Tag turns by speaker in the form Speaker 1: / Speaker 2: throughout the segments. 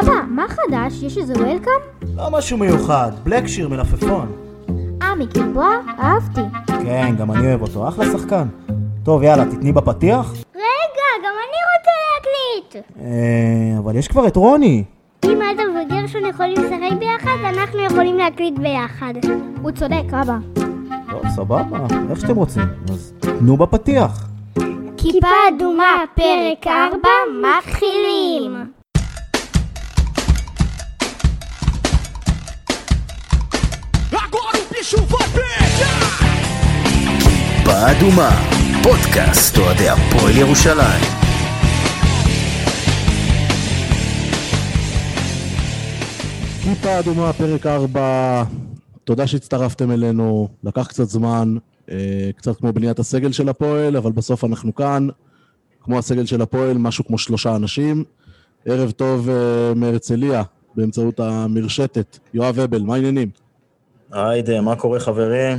Speaker 1: אבא, מה חדש? יש איזה וולקאם?
Speaker 2: לא משהו מיוחד, בלקשיר מלפפון.
Speaker 1: אה, מגלבוע? אהבתי.
Speaker 2: כן, גם אני אוהב אותו, אחלה שחקן. טוב, יאללה, תתני בפתיח.
Speaker 1: רגע, גם אני רוצה להקליט!
Speaker 2: אה, אבל יש כבר את רוני.
Speaker 1: אם אדם וגרשון יכולים לשחק ביחד, אנחנו יכולים להקליט ביחד. הוא צודק, אבא.
Speaker 2: טוב, סבבה, איך שאתם רוצים. אז תנו בפתיח.
Speaker 1: כיפה אדומה, פרק 4, מתחילים!
Speaker 3: Vai pegar!
Speaker 4: כיפה אדומה, פודקאסט אוהדי הפועל ירושלים.
Speaker 5: כיפה אדומה, פרק 4, תודה שהצטרפתם אלינו, לקח קצת זמן, אה, קצת כמו בניית הסגל של הפועל, אבל בסוף אנחנו כאן, כמו הסגל של הפועל, משהו כמו שלושה אנשים. ערב טוב אה, מהרצליה, באמצעות המרשתת. יואב הבל, מה העניינים?
Speaker 6: היידה, מה קורה חברים?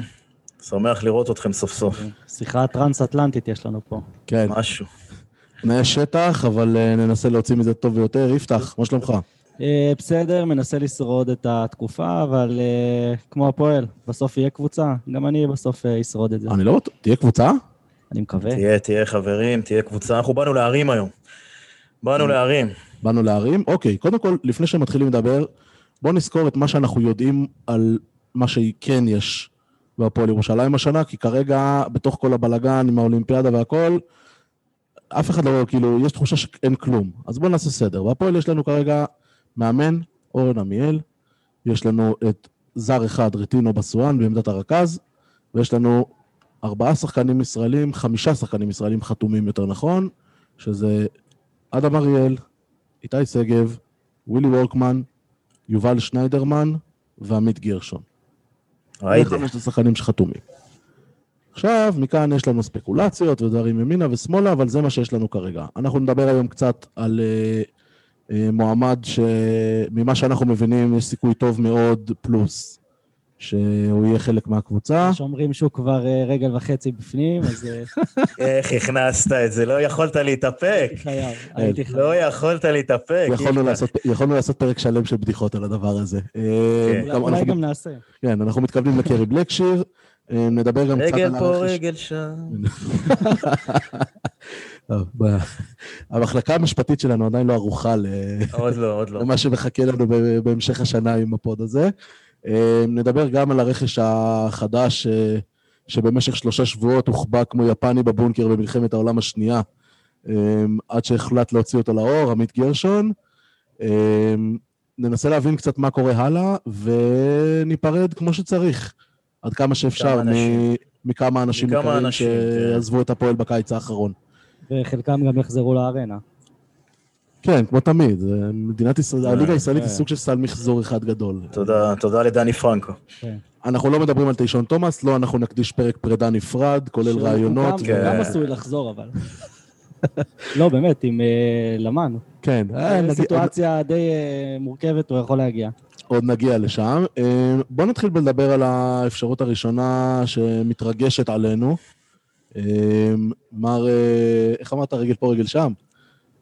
Speaker 6: שמח לראות אתכם סוף סוף.
Speaker 7: שיחה טרנס-אטלנטית יש לנו פה.
Speaker 5: כן,
Speaker 6: משהו.
Speaker 5: תנאי שטח, אבל אה, ננסה להוציא מזה טוב ביותר. יפתח, מה שלומך?
Speaker 7: אה, בסדר, מנסה לשרוד את התקופה, אבל אה, כמו הפועל, בסוף יהיה קבוצה, גם אני בסוף אה, אשרוד את זה.
Speaker 5: אני לא בטוח, תהיה קבוצה?
Speaker 7: אני מקווה.
Speaker 6: תהיה, תהיה חברים, תהיה קבוצה. אנחנו באנו להרים היום. באנו להרים.
Speaker 5: באנו להרים. אוקיי, קודם כל, לפני שמתחילים לדבר, בואו נזכור את מה שאנחנו יודעים על מה שכן יש בהפועל ירושלים השנה, כי כרגע, בתוך כל הבלגן עם האולימפיאדה והכל, אף אחד לא, כאילו, יש תחושה שאין כלום. אז בואו נעשה סדר. בהפועל יש לנו כרגע מאמן, אורן עמיאל, יש לנו את זר אחד, רטינו בסואן, בעמדת הרכז, ויש לנו ארבעה שחקנים ישראלים, חמישה שחקנים ישראלים חתומים יותר נכון, שזה אדם אריאל, איתי שגב, ווילי וולקמן, יובל שניידרמן ועמית גרשון. זה
Speaker 6: היידה.
Speaker 5: חמשת השחקנים שחתומים. עכשיו, מכאן יש לנו ספקולציות ודברים ימינה ושמאלה, אבל זה מה שיש לנו כרגע. אנחנו נדבר היום קצת על אה, אה, מועמד שממה שאנחנו מבינים יש סיכוי טוב מאוד פלוס, שהוא יהיה חלק מהקבוצה.
Speaker 7: שאומרים שהוא כבר אה, רגל וחצי בפנים, אז אה,
Speaker 6: איך הכנסת את זה? לא יכולת להתאפק.
Speaker 7: הייתי חייב, הייתי חייב.
Speaker 6: לא יכולת להתאפק.
Speaker 5: יכולנו. לעשות, יכולנו לעשות פרק שלם של בדיחות על הדבר הזה. אה,
Speaker 6: כן.
Speaker 7: אולי גם נעשה.
Speaker 5: כן, אנחנו מתכוונים לקרי בלקשיר, נדבר גם קצת על
Speaker 6: רגל פה,
Speaker 5: הרכש.
Speaker 6: רגל שם.
Speaker 5: המחלקה המשפטית שלנו עדיין לא ערוכה
Speaker 6: לא, לא.
Speaker 5: למה שמחכה לנו בהמשך השנה עם הפוד הזה. אה, נדבר גם על הרכש החדש, אה, שבמשך שלושה שבועות הוחבא כמו יפני בבונקר במלחמת העולם השנייה, אה, עד שהחלט להוציא אותו לאור, עמית גרשון. אה, ננסה להבין קצת מה קורה הלאה, וניפרד כמו שצריך, עד כמה שאפשר,
Speaker 6: אנשים.
Speaker 5: מ- מכמה אנשים
Speaker 6: מכמה
Speaker 5: יקרים
Speaker 6: אנשים, כן.
Speaker 5: שעזבו את הפועל בקיץ האחרון.
Speaker 7: וחלקם גם יחזרו לארנה.
Speaker 5: כן, כמו תמיד, מדינת ישראל, הליגה הישראלית היא
Speaker 7: כן.
Speaker 5: סוג של סל מחזור אחד גדול.
Speaker 6: תודה, תודה לדני פרנקו.
Speaker 5: אנחנו לא מדברים על תיישון תומאס, לא, אנחנו נקדיש פרק פרידה נפרד, כולל רעיונות.
Speaker 7: גם-
Speaker 6: כן.
Speaker 7: גם עשוי לחזור, אבל. לא, באמת, עם אה, למן.
Speaker 5: כן, אה, נגיע-
Speaker 7: סיטואציה די אה, מורכבת, הוא יכול להגיע.
Speaker 5: עוד נגיע לשם. אה, בואו נתחיל בלדבר על האפשרות הראשונה שמתרגשת עלינו. אה, מר, אה, איך אמרת, רגל פה, רגל שם?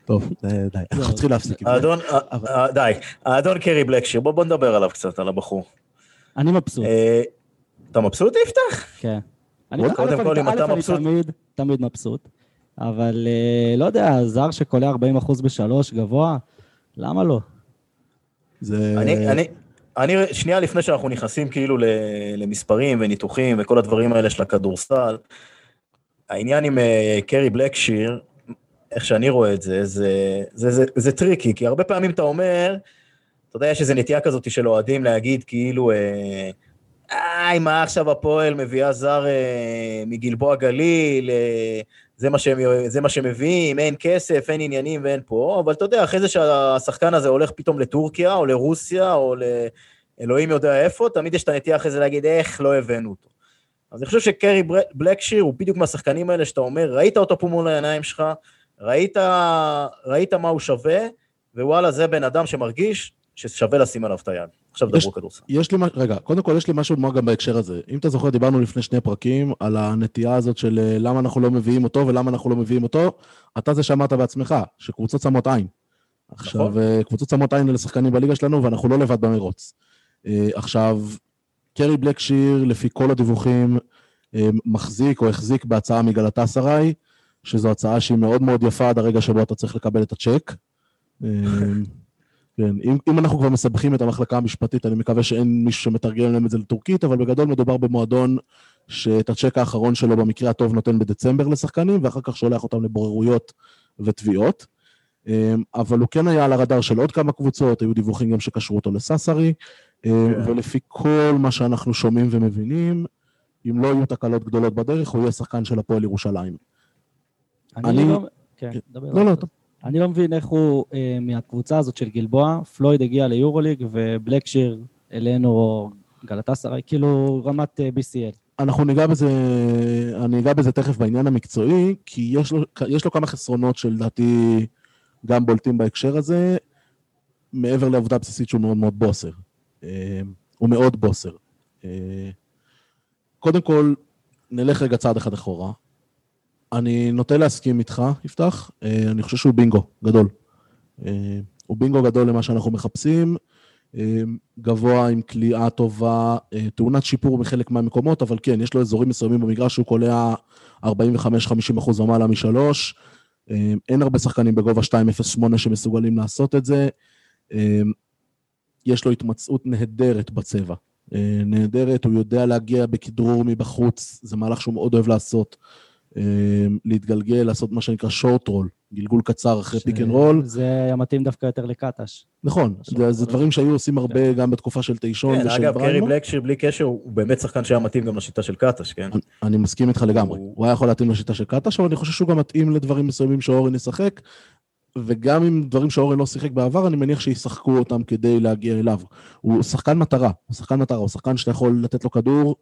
Speaker 5: טוב, אה, די, אנחנו צריכים להפסיק עם זה.
Speaker 6: האדון,
Speaker 5: אבל-
Speaker 6: אה, די, האדון קרי בלקשיר, בוא נדבר עליו קצת, על הבחור.
Speaker 7: אני מבסוט,
Speaker 6: אה, אתה מבסוט יפתח?
Speaker 7: כן. אני
Speaker 6: קודם כל, אם אתה
Speaker 7: א', אני
Speaker 6: מבסוט-
Speaker 7: תמיד, תמיד מבסוט. אבל אה, לא יודע, זר שקולע 40% בשלוש, גבוה, למה לא?
Speaker 5: זה...
Speaker 6: אני, אני, אני, שנייה לפני שאנחנו נכנסים כאילו למספרים וניתוחים וכל הדברים האלה של הכדורסל, העניין עם אה, קרי בלקשיר, איך שאני רואה את זה, זה, זה, זה, זה טריקי, כי הרבה פעמים אתה אומר, אתה יודע, יש איזו נטייה כזאת של אוהדים להגיד כאילו, אה, מה עכשיו הפועל מביאה זר אה, מגלבוע גליל, אה, זה מה, שהם, זה מה שמביאים, אין כסף, אין עניינים ואין פה, אבל אתה יודע, אחרי זה שהשחקן הזה הולך פתאום לטורקיה, או לרוסיה, או לאלוהים יודע איפה, תמיד יש את הנטייה אחרי זה להגיד, איך לא הבאנו אותו. אז אני חושב שקרי בלקשיר הוא בדיוק מהשחקנים האלה שאתה אומר, ראית אותו פה מול העיניים שלך, ראית, ראית מה הוא שווה, ווואלה, זה בן אדם שמרגיש ששווה לשים עליו את היד. עכשיו
Speaker 5: יש-
Speaker 6: דברו כדורסל.
Speaker 5: יש לי, רגע, קודם כל יש לי משהו לומר גם בהקשר הזה. אם אתה זוכר, דיברנו לפני שני פרקים על הנטייה הזאת של אה, למה אנחנו לא מביאים אותו ולמה אנחנו לא מביאים אותו. אתה זה שאמרת בעצמך, שקבוצות שמות עין. עכשיו,
Speaker 6: נכון.
Speaker 5: אה, קבוצות שמות עין לשחקנים בליגה שלנו, ואנחנו לא לבד במרוץ. אה, עכשיו, קרי בלקשיר, לפי כל הדיווחים, מחזיק או החזיק בהצעה מגלתה סראי, שזו הצעה שהיא מאוד מאוד יפה עד הרגע שבו אתה צריך לקבל את הצ'ק. כן, אם, אם אנחנו כבר מסבכים את המחלקה המשפטית, אני מקווה שאין מישהו שמתרגם להם את זה לטורקית, אבל בגדול מדובר במועדון שאת הצ'ק האחרון שלו במקרה הטוב נותן בדצמבר לשחקנים, ואחר כך שולח אותם לבוררויות ותביעות. אמ, אבל הוא כן היה על הרדאר של עוד כמה קבוצות, היו דיווחים גם שקשרו אותו לסאסרי, אמ,
Speaker 6: כן.
Speaker 5: ולפי כל מה שאנחנו שומעים ומבינים, אם לא יהיו תקלות גדולות בדרך, הוא יהיה שחקן של הפועל ירושלים. אני-
Speaker 7: אני לא... כן, דבר.
Speaker 5: לא, לא, טוב.
Speaker 7: אני לא מבין איך הוא, אה, מהקבוצה הזאת של גלבוע, פלויד הגיע ליורוליג ובלקשיר אלינו, או גלטסראי, כאילו רמת אה, BCL.
Speaker 5: אנחנו ניגע בזה, אני אגע בזה תכף בעניין המקצועי, כי יש לו, יש לו כמה חסרונות שלדעתי גם בולטים בהקשר הזה, מעבר לעובדה בסיסית שהוא מאוד מאוד בוסר. אה, הוא מאוד בוסר. אה, קודם כל, נלך רגע צעד אחד אחורה. אני נוטה להסכים איתך, יפתח. אה, אני חושב שהוא בינגו גדול. אה, הוא בינגו גדול למה שאנחנו מחפשים. אה, גבוה עם כליאה טובה, טעונת שיפור בחלק מהמקומות, אבל כן, יש לו אזורים מסוימים במגרש שהוא קולע 45-50 אחוז ומעלה משלוש. אין הרבה שחקנים בגובה 2.08 שמסוגלים לעשות את זה. יש לו התמצאות נהדרת בצבע. נהדרת, הוא יודע להגיע בכדרור מבחוץ, זה מהלך שהוא מאוד אוהב לעשות. אה, להתגלגל, לעשות מה שנקרא short roll, גלגול קצר אחרי pick and roll.
Speaker 7: זה היה מתאים דווקא יותר לקטש.
Speaker 5: נכון, זה, זה דברים שהיו עושים הרבה גם בתקופה של תיישון
Speaker 6: כן,
Speaker 5: ושל
Speaker 6: אגב, קרי. בלקשיר בלי קשר, הוא באמת שחקן שהיה מתאים גם לשיטה של קטש, כן?
Speaker 5: אני מסכים איתך לגמרי.
Speaker 6: הוא-
Speaker 5: הוא היה יכול להתאים לשיטה של קטש, אבל אני חושב שהוא גם מתאים לדברים מסוימים שאורן ישחק, וגם עם דברים שאורן לא שיחק בעבר, אני מניח שישחקו אותם כדי להגיע אליו. הוא שחקן מטרה, הוא שחקן מטרה, הוא שחקן שאתה יכול לתת לו כדור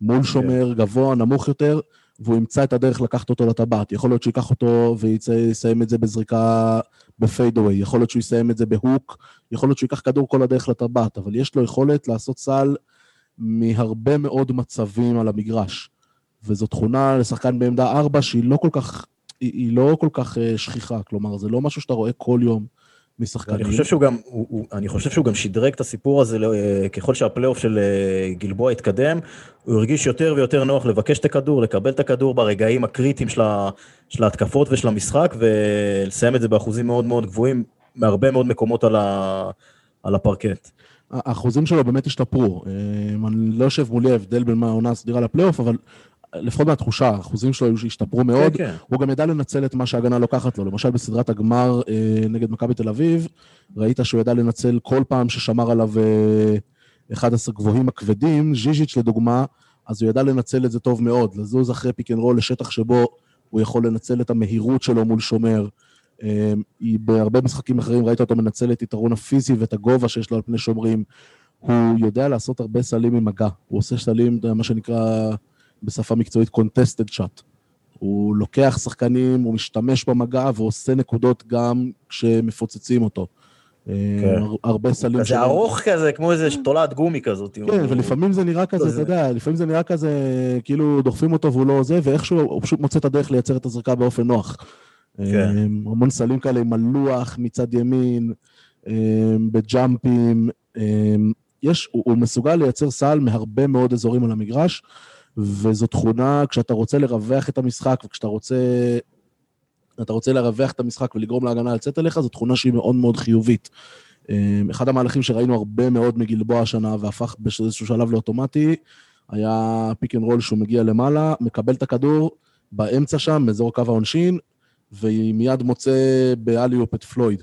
Speaker 5: מול שומר, גבוה, נמוך יותר, והוא ימצא את הדרך לקחת אותו לטבעת. יכול להיות שהוא ייקח אותו ויסיים את זה בזריקה ב fadeaway, יכול להיות שהוא יסיים את זה ב hook, יכול להיות שהוא ייקח כדור כל הדרך לטבעת, אבל יש לו יכולת לעשות סל מהרבה מאוד מצבים על המגרש. וזו תכונה לשחקן בעמדה 4 שהיא לא כל כך, היא, היא לא כל כך אה, שכיחה, כלומר, זה לא משהו שאתה רואה כל יום משחקנים.
Speaker 6: אני חושב שהוא גם, הוא, הוא, אני חושב שהוא גם שדרג את הסיפור הזה, אה, ככל שהפלייאוף של אה, גלבוע התקדם, הוא הרגיש יותר ויותר נוח לבקש את הכדור, לקבל את הכדור ברגעים הקריטיים של, ה, של ההתקפות ושל המשחק, ולסיים את זה באחוזים מאוד מאוד גבוהים, מהרבה מאוד מקומות על, ה, על הפרקט.
Speaker 5: האחוזים שלו באמת השתפרו. אה, אני לא יושב מולי ההבדל בין מה העונה הסדירה לפלייאוף, אבל לפחות מהתחושה, האחוזים שלו השתפרו מאוד.
Speaker 6: כן, כן.
Speaker 5: הוא גם ידע לנצל את מה שההגנה לוקחת לו. למשל בסדרת הגמר אה, נגד מכבי תל אביב, ראית שהוא ידע לנצל כל פעם ששמר עליו אה, אחד הגבוהים הכבדים, ז'יז'יץ' לדוגמה, אז הוא ידע לנצל את זה טוב מאוד, לזוז אחרי pick and roll לשטח שבו הוא יכול לנצל את המהירות שלו מול שומר. אה, בהרבה משחקים אחרים ראית אותו מנצל את יתרון הפיזי ואת הגובה שיש לו על פני שומרים. הוא יודע לעשות הרבה סלים עם מגע. הוא עושה סלים, מה שנקרא בשפה מקצועית contested shot. הוא לוקח שחקנים, הוא משתמש במגע ועושה נקודות גם כשמפוצצים אותו.
Speaker 6: כן.
Speaker 5: הר- הרבה סלים
Speaker 6: כזה ארוך כזה, כמו איזה תולעת גומי כזאת.
Speaker 5: כן, ולפעמים זה נראה כזה, אתה
Speaker 6: זה-
Speaker 5: יודע, לפעמים זה נראה כזה, כאילו דוחפים אותו והוא לא זה, ואיכשהו הוא פשוט מוצא את הדרך לייצר את הזריקה באופן נוח.
Speaker 6: כן.
Speaker 5: אמ, המון סלים כאלה עם הלוח מצד ימין, אמ, בג'אמפים. אמ, יש, הוא, הוא מסוגל לייצר סל מהרבה מאוד אזורים על המגרש, וזו תכונה, כשאתה רוצה לרווח את המשחק, וכשאתה רוצה... אתה רוצה לרווח את המשחק ולגרום להגנה לצאת אליך, זו תכונה שהיא מאוד מאוד חיובית. אמ, אחד המהלכים שראינו הרבה מאוד מגלבוע השנה והפך באיזשהו שלב לאוטומטי, היה pick and roll שהוא מגיע למעלה, מקבל את הכדור באמצע שם, באזור קו העונשין, ומיד מוצא ב alley-oop את פלויד.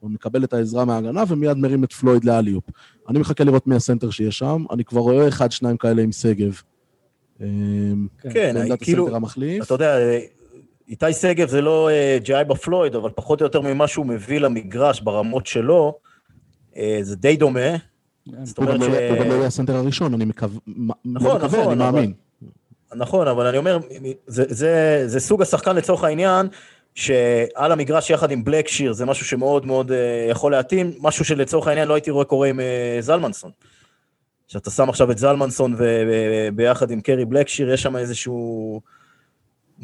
Speaker 5: הוא מקבל את העזרה מההגנה ומיד מרים את פלויד ל alley-oop. אני מחכה לראות מי הסנטר שיהיה שם, אני כבר רואה אחד, שניים כאלה עם שגב. אמ,
Speaker 6: כן,
Speaker 5: בעמדת
Speaker 6: כאילו,
Speaker 5: הסנטר המחליף.
Speaker 6: אתה יודע, איתי שגב זה לא אה, ג'ייבה פלויד, אבל פחות או יותר ממה שהוא מביא למגרש ברמות שלו, אה, זה די דומה. זאת
Speaker 5: הוא גם
Speaker 6: אומרת ש...
Speaker 5: הוא גם לא יהיה הסנטר הראשון, אני מקווה,
Speaker 6: נכון,
Speaker 5: מקווה,
Speaker 6: נכון,
Speaker 5: אני מאמין.
Speaker 6: נכון, אבל אני אומר, זה, זה, זה סוג השחקן לצורך העניין, שעל המגרש יחד עם בלק שיר זה משהו שמאוד מאוד אה, יכול להתאים, משהו שלצורך העניין לא הייתי רואה קורה עם אה, זלמנסון. שאתה שם עכשיו את זלמנסון וביחד עם קרי בלק שיר, יש שם איזשהו...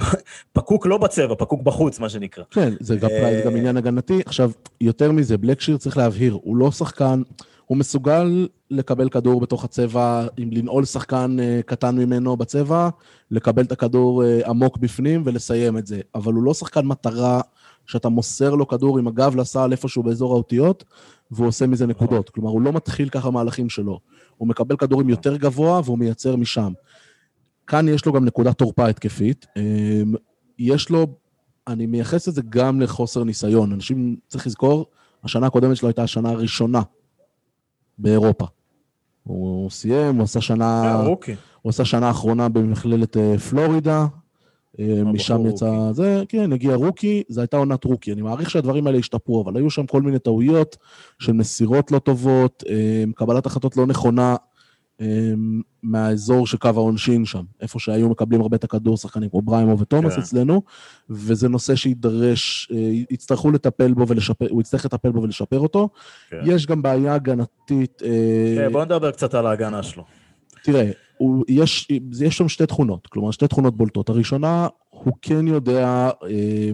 Speaker 6: פקוק לא בצבע, פקוק בחוץ, מה שנקרא.
Speaker 5: כן, זה גם,
Speaker 6: אה,
Speaker 5: גם עניין הגנתי. עכשיו, יותר מזה, בלקשיר צריך להבהיר, הוא לא שחקן, הוא מסוגל לקבל כדור בתוך הצבע, אם לנעול שחקן אה, קטן ממנו בצבע, לקבל את הכדור אה, עמוק בפנים ולסיים את זה. אבל הוא לא שחקן מטרה שאתה מוסר לו כדור עם הגב לסל איפשהו באזור האותיות, והוא עושה מזה נקודות. כלומר, הוא לא מתחיל ככה מהלכים שלו. הוא מקבל כדורים יותר גבוה והוא מייצר משם. כאן יש לו גם נקודת תורפה התקפית. אמ, יש לו, אני מייחס את זה גם לחוסר ניסיון. אנשים, צריך לזכור, השנה הקודמת שלו הייתה השנה הראשונה באירופה. הוא סיים, הוא עשה שנה,
Speaker 6: אה, רוקי.
Speaker 5: הוא עשה שנה אחרונה במכללת אה, פלורידה, אה, משם
Speaker 6: בחור
Speaker 5: יצא זה, כן, הגיע רוקי, זו הייתה עונת רוקי. אני מעריך שהדברים האלה השתפרו, אבל היו שם כל מיני טעויות של מסירות לא טובות, אה, קבלת החלטות לא נכונה אה, מהאזור של קו העונשין שם, איפה שהיו מקבלים הרבה את הכדור, שחקנים כמו בריימו ותומאס
Speaker 6: כן.
Speaker 5: אצלנו, וזה נושא שיידרש, אה, יצטרכו לטפל בו ולשפר, הוא יצטרך לטפל בו ולשפר אותו.
Speaker 6: כן.
Speaker 5: יש גם בעיה הגנתית, אה,
Speaker 6: כן, בוא נדבר קצת על ההגנה שלו.
Speaker 5: תראה, הוא, יש, יש שם שתי תכונות, כלומר שתי תכונות בולטות. הראשונה, הוא כן יודע, אה,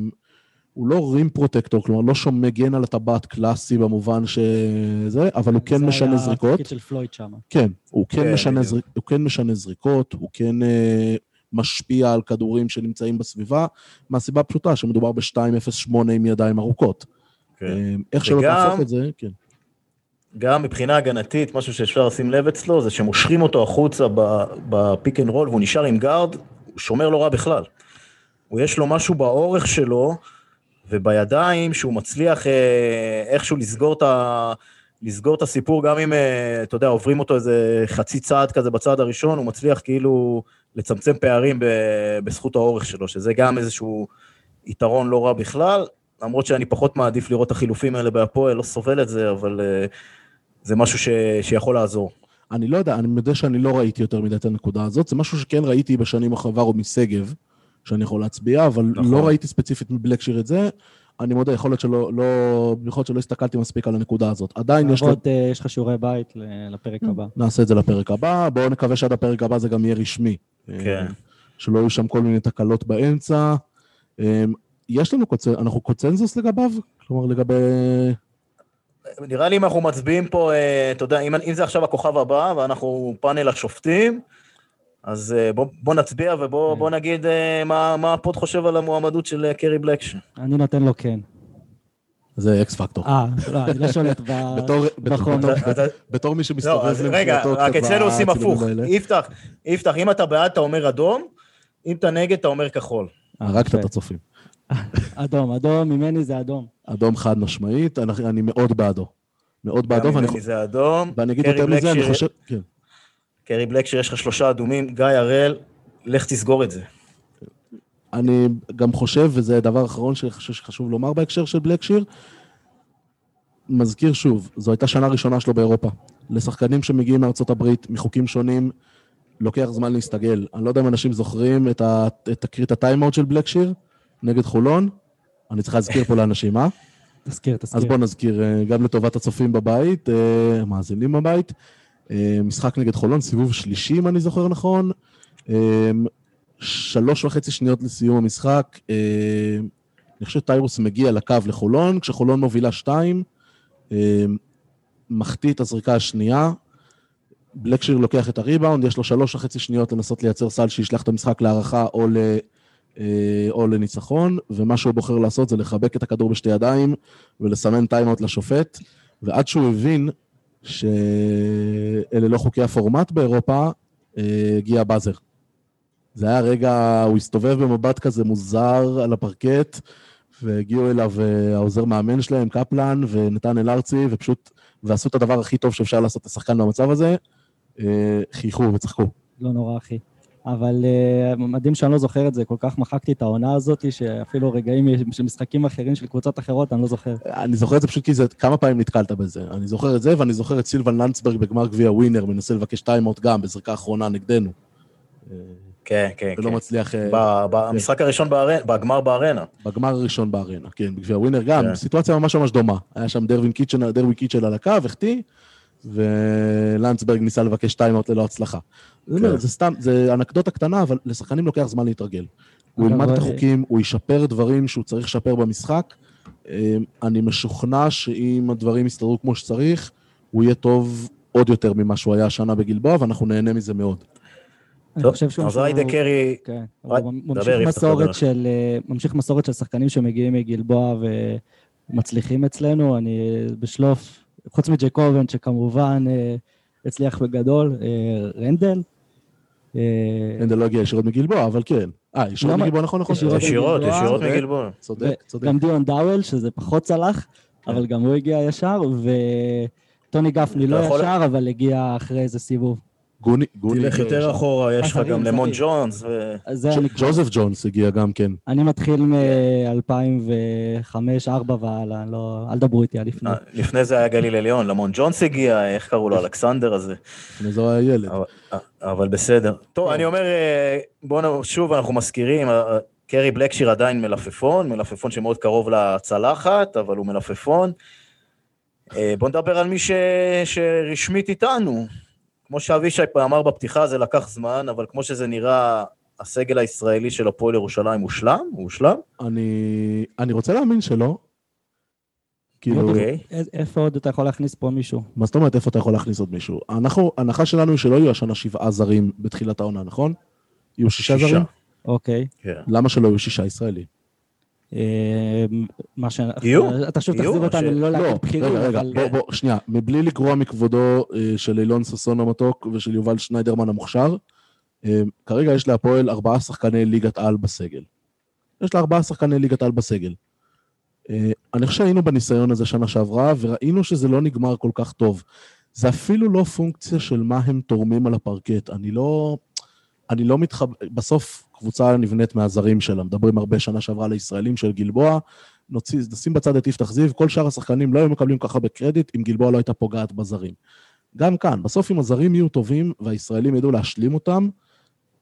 Speaker 5: הוא לא רים פרוטקטור, כלומר לא שם מגן על הטבעת קלאסי במובן שזה, אבל הוא כן משנה
Speaker 7: זה היה
Speaker 5: זריקות.
Speaker 7: התפקיד של פלויד שם.
Speaker 5: כן, הוא כן,
Speaker 6: כן,
Speaker 5: משנה. זריק, הוא כן משנה זריקות, הוא כן אה, משפיע על כדורים שנמצאים בסביבה, מהסיבה הפשוטה שמדובר ב-2.08 עם ידיים ארוכות.
Speaker 6: כן.
Speaker 5: אה, איך שלא תהפוך את זה, כן.
Speaker 6: גם מבחינה הגנתית, משהו שאפשר לשים לב אצלו, זה שמושכים אותו החוצה ב pick and roll, והוא נשאר עם גארד, הוא שומר לא רע בכלל. הוא יש לו משהו באורך שלו, ובידיים, שהוא מצליח אה, איכשהו לסגור את, ה, לסגור את הסיפור, גם אם, אה, אתה יודע, עוברים אותו איזה חצי צעד כזה בצעד הראשון, הוא מצליח כאילו לצמצם פערים ב, בזכות האורך שלו, שזה גם איזשהו יתרון לא רע בכלל, למרות שאני פחות מעדיף לראות את החילופים האלה בהפועל, לא סובל את זה, אבל אה, זה משהו ש, שיכול לעזור.
Speaker 5: אני לא יודע, אני מודה שאני לא ראיתי יותר מדי את הנקודה הזאת, זה משהו שכן ראיתי בשנים עברו משגב, שאני יכול להצביע, אבל
Speaker 6: נכון.
Speaker 5: לא ראיתי ספציפית מבלקשיר את זה. אני מודה, יכול להיות שלא, לא, יכול להיות שלא הסתכלתי מספיק על הנקודה הזאת. עדיין יש.
Speaker 7: לעבוד, אה, יש לך שיעורי בית לפרק הבא.
Speaker 5: נעשה את זה לפרק הבא, בואו נקווה שעד הפרק הבא זה גם יהיה רשמי.
Speaker 6: כן.
Speaker 5: אה, שלא יהיו שם כל מיני תקלות באמצע. אה, יש לנו, קונצ... אנחנו קונצנזוס לגביו? כלומר, לגבי...
Speaker 6: נראה לי אם אנחנו מצביעים פה, אה, אתה יודע, אם, אם זה עכשיו הכוכב הבא ואנחנו פאנל השופטים, אז אה, בוא, בוא נצביע ובוא בוא נגיד אה, מה, מה ה pod חושב על המועמדות של קרי בלקשיר.
Speaker 7: אני נותן לו כן.
Speaker 5: זה אקס פקטור.
Speaker 7: אה, לא, אני לא שולט בחומר.
Speaker 5: בתור- מי
Speaker 6: לא,
Speaker 5: שמסתובב
Speaker 6: אז רגע,
Speaker 5: למחייתו
Speaker 6: רק אצלנו עושים הפוך. יפתח, יפתח, אם אתה בעד אתה אומר אדום, אם אתה נגד אתה אומר כחול.
Speaker 5: הרגת. את הצופים.
Speaker 7: אדום, אדום, ממני זה אדום.
Speaker 5: אדום חד משמעית, אני, אני מאוד בעדו. מאוד בעדו, ואני,
Speaker 6: ממני זה אדום.
Speaker 5: ואני אגיד יותר מזה, אני
Speaker 6: בלקשיר-
Speaker 5: חושב... כן.
Speaker 6: קרי בלקשיר, יש לך שלושה אדומים, גיא הראל, לך תסגור את זה.
Speaker 5: אני גם חושב, וזה הדבר האחרון שאני חושב שחשוב לומר בהקשר של בלקשיר, מזכיר שוב, זו הייתה שנה ראשונה שלו באירופה. לשחקנים שמגיעים מארצות הברית, מחוקים שונים, לוקח זמן להסתגל. אני לא יודע אם אנשים זוכרים את תקרית הטיימאוט של בלקשיר נגד חולון. אני צריך להזכיר פה לאנשים, אה?
Speaker 7: תזכיר, תזכיר.
Speaker 5: אז בואו נזכיר אה, גם לטובת הצופים בבית, אה, המאזינים בבית. אה, משחק נגד חולון, סיבוב שלישי, אם אני זוכר נכון. שלוש וחצי שניות לסיום המשחק. אני חושב שטיירוס מגיע לקו לחולון, כשחולון מובילה שתיים, מחטיא את הזריקה השנייה. בלקשיר לוקח את הריבאונד, יש לו שלוש וחצי שניות לנסות לייצר סל שישלח את המשחק להארכה או, או לניצחון, ומה שהוא בוחר לעשות זה לחבק את הכדור בשתי ידיים ולסמן timeout לשופט, ועד שהוא הבין שאלה לא חוקי הפורמט באירופה, אה, הגיע buzzer. זה היה רגע, הוא הסתובב במבט כזה מוזר על הפרקט, והגיעו אליו אה, העוזר מאמן שלהם, קפלן, ונתנאל ארצי, ופשוט, ועשו את הדבר הכי טוב שאפשר לעשות לשחקן במצב הזה, אה, חייכו וצחקו.
Speaker 7: לא נורא, אחי. אבל אה, מדהים שאני לא זוכר את זה, כל כך מחקתי את העונה הזאת, שאפילו רגעים של משחקים אחרים של קבוצות אחרות, אני לא זוכר.
Speaker 5: אני זוכר את זה פשוט כי זה, כמה פעמים נתקלת בזה. אני זוכר את זה, ואני זוכר את סילבן לנצברג בגמר גביע ווינר, מנסה לבקש timeout גם, בזריקה האחרונה נגדנו.
Speaker 6: כן, כן,
Speaker 5: ולא
Speaker 6: כן.
Speaker 5: מצליח... אה,
Speaker 6: במשחק הראשון בארנה, בגמר בארנה.
Speaker 5: בגמר הראשון בארנה, כן, בגביע ווינר גם,
Speaker 6: כן.
Speaker 5: סיטואציה ממש ממש דומה. היה שם דרווין קיצ'ן, דרווין קיצ'ן על הקו, החטיא, ולנצברג ניסה לבקש timeout ללא הצלחה.
Speaker 6: כן.
Speaker 5: זה סתם, זה אנקדוטה קטנה, אבל לשחקנים לוקח זמן להתרגל. הוא ילמד את החוקים, הוא ישפר דברים שהוא צריך לשפר במשחק. אה, אני משוכנע שאם הדברים יסתדרו כמו שצריך, הוא יהיה טוב עוד יותר ממה שהוא היה השנה בגלבוע, ואנחנו נהנה מזה מאוד.
Speaker 7: אני חושב שהוא...
Speaker 6: אז היידה קרי,
Speaker 7: כן, הוא אה, ממשיך מסורת של שחקנים שמגיעים מגלבוע ומצליחים אצלנו. אני בשלוף, חוץ מג'קובן, שכמובן אה, הצליח בגדול, אה, רנדל. אה,
Speaker 5: הנדל לא הגיע ישירות מגלבוע, אבל כן. אה, ישירות מגלבוע נכון, נכון.
Speaker 7: ישירות
Speaker 6: ישירות,
Speaker 7: מגלבוע.
Speaker 6: ישירות
Speaker 5: צודק. צודק.
Speaker 7: גם דיון דאוול, שזה פחות צלח, אבל גם הוא הגיע ישר, וטוני גפני לא ישר, אבל הגיע אחרי איזה סיבוב.
Speaker 5: גוני, גוני.
Speaker 6: תלך יותר אחורה, יש לך גם למון. ג'ונס,
Speaker 5: ג'וזף ג'ונס הגיע גם כן.
Speaker 7: אני מתחיל מ-2005-2004 והלאה, לא, אל דברו איתי על לפני.
Speaker 6: אה, לפני זה היה גליל עליון, למון ג'ונס הגיע, איך קראו לו, אלכסנדר הזה.
Speaker 5: לפני זה הוא היה ילד.
Speaker 6: אבל- בסדר. טוב. אני אומר, אה, בואו שוב, אנחנו מזכירים, אה, קרי בלקשיר עדיין מלפפון, מלפפון שמאוד קרוב לצלחת, אבל הוא מלפפון. בואו נדבר על מי ש... שרשמית איתנו. כמו שאבישי אמר בפתיחה, זה לקח זמן, אבל כמו שזה נראה, הסגל הישראלי של הפועל ירושלים הושלם? הוא הושלם?
Speaker 5: אני, אני רוצה להאמין שלא. כאילו,
Speaker 6: אוקיי.
Speaker 7: איפה עוד אתה יכול להכניס פה מישהו?
Speaker 5: מה זאת אומרת, איפה אתה יכול להכניס עוד מישהו? אנחנו, ההנחה שלנו היא שלא יהיו השנה שבעה זרים בתחילת העונה, נכון? יהיו שישה
Speaker 6: שישה.
Speaker 5: זרים?
Speaker 7: אוקיי.
Speaker 6: כן.
Speaker 5: למה שלא יהיו שישה ישראלים?
Speaker 7: אה, מה ש...
Speaker 6: יהיו?
Speaker 7: אתה שוב תחזיר אותנו לא
Speaker 5: לא,
Speaker 7: להגיד
Speaker 5: רגע, רגע,
Speaker 7: אבל...
Speaker 5: בוא, בוא, שנייה, מבלי לגרוע מכבודו אה, של אילון ששון המתוק ושל יובל שניידרמן המוכשר, אה, כרגע יש להפועל ארבעה שחקני ליגת על בסגל. יש לה ארבעה שחקני ליגת על בסגל. אה, אני חושב שהיינו בניסיון הזה שנה שעברה, וראינו שזה לא נגמר כל כך טוב. זה אפילו לא פונקציה של מה הם תורמים על הפרקט. אני לא... אני לא מתחבר... בסוף קבוצה נבנית מהזרים שלה. מדברים הרבה שנה שעברה על הישראלים של גלבוע, נוציא, נשים בצד את יפתח זיו, כל שאר השחקנים לא היו מקבלים כל כך הרבה קרדיט אם גלבוע לא הייתה פוגעת בזרים. גם כאן, בסוף אם הזרים יהיו טובים והישראלים ידעו להשלים אותם,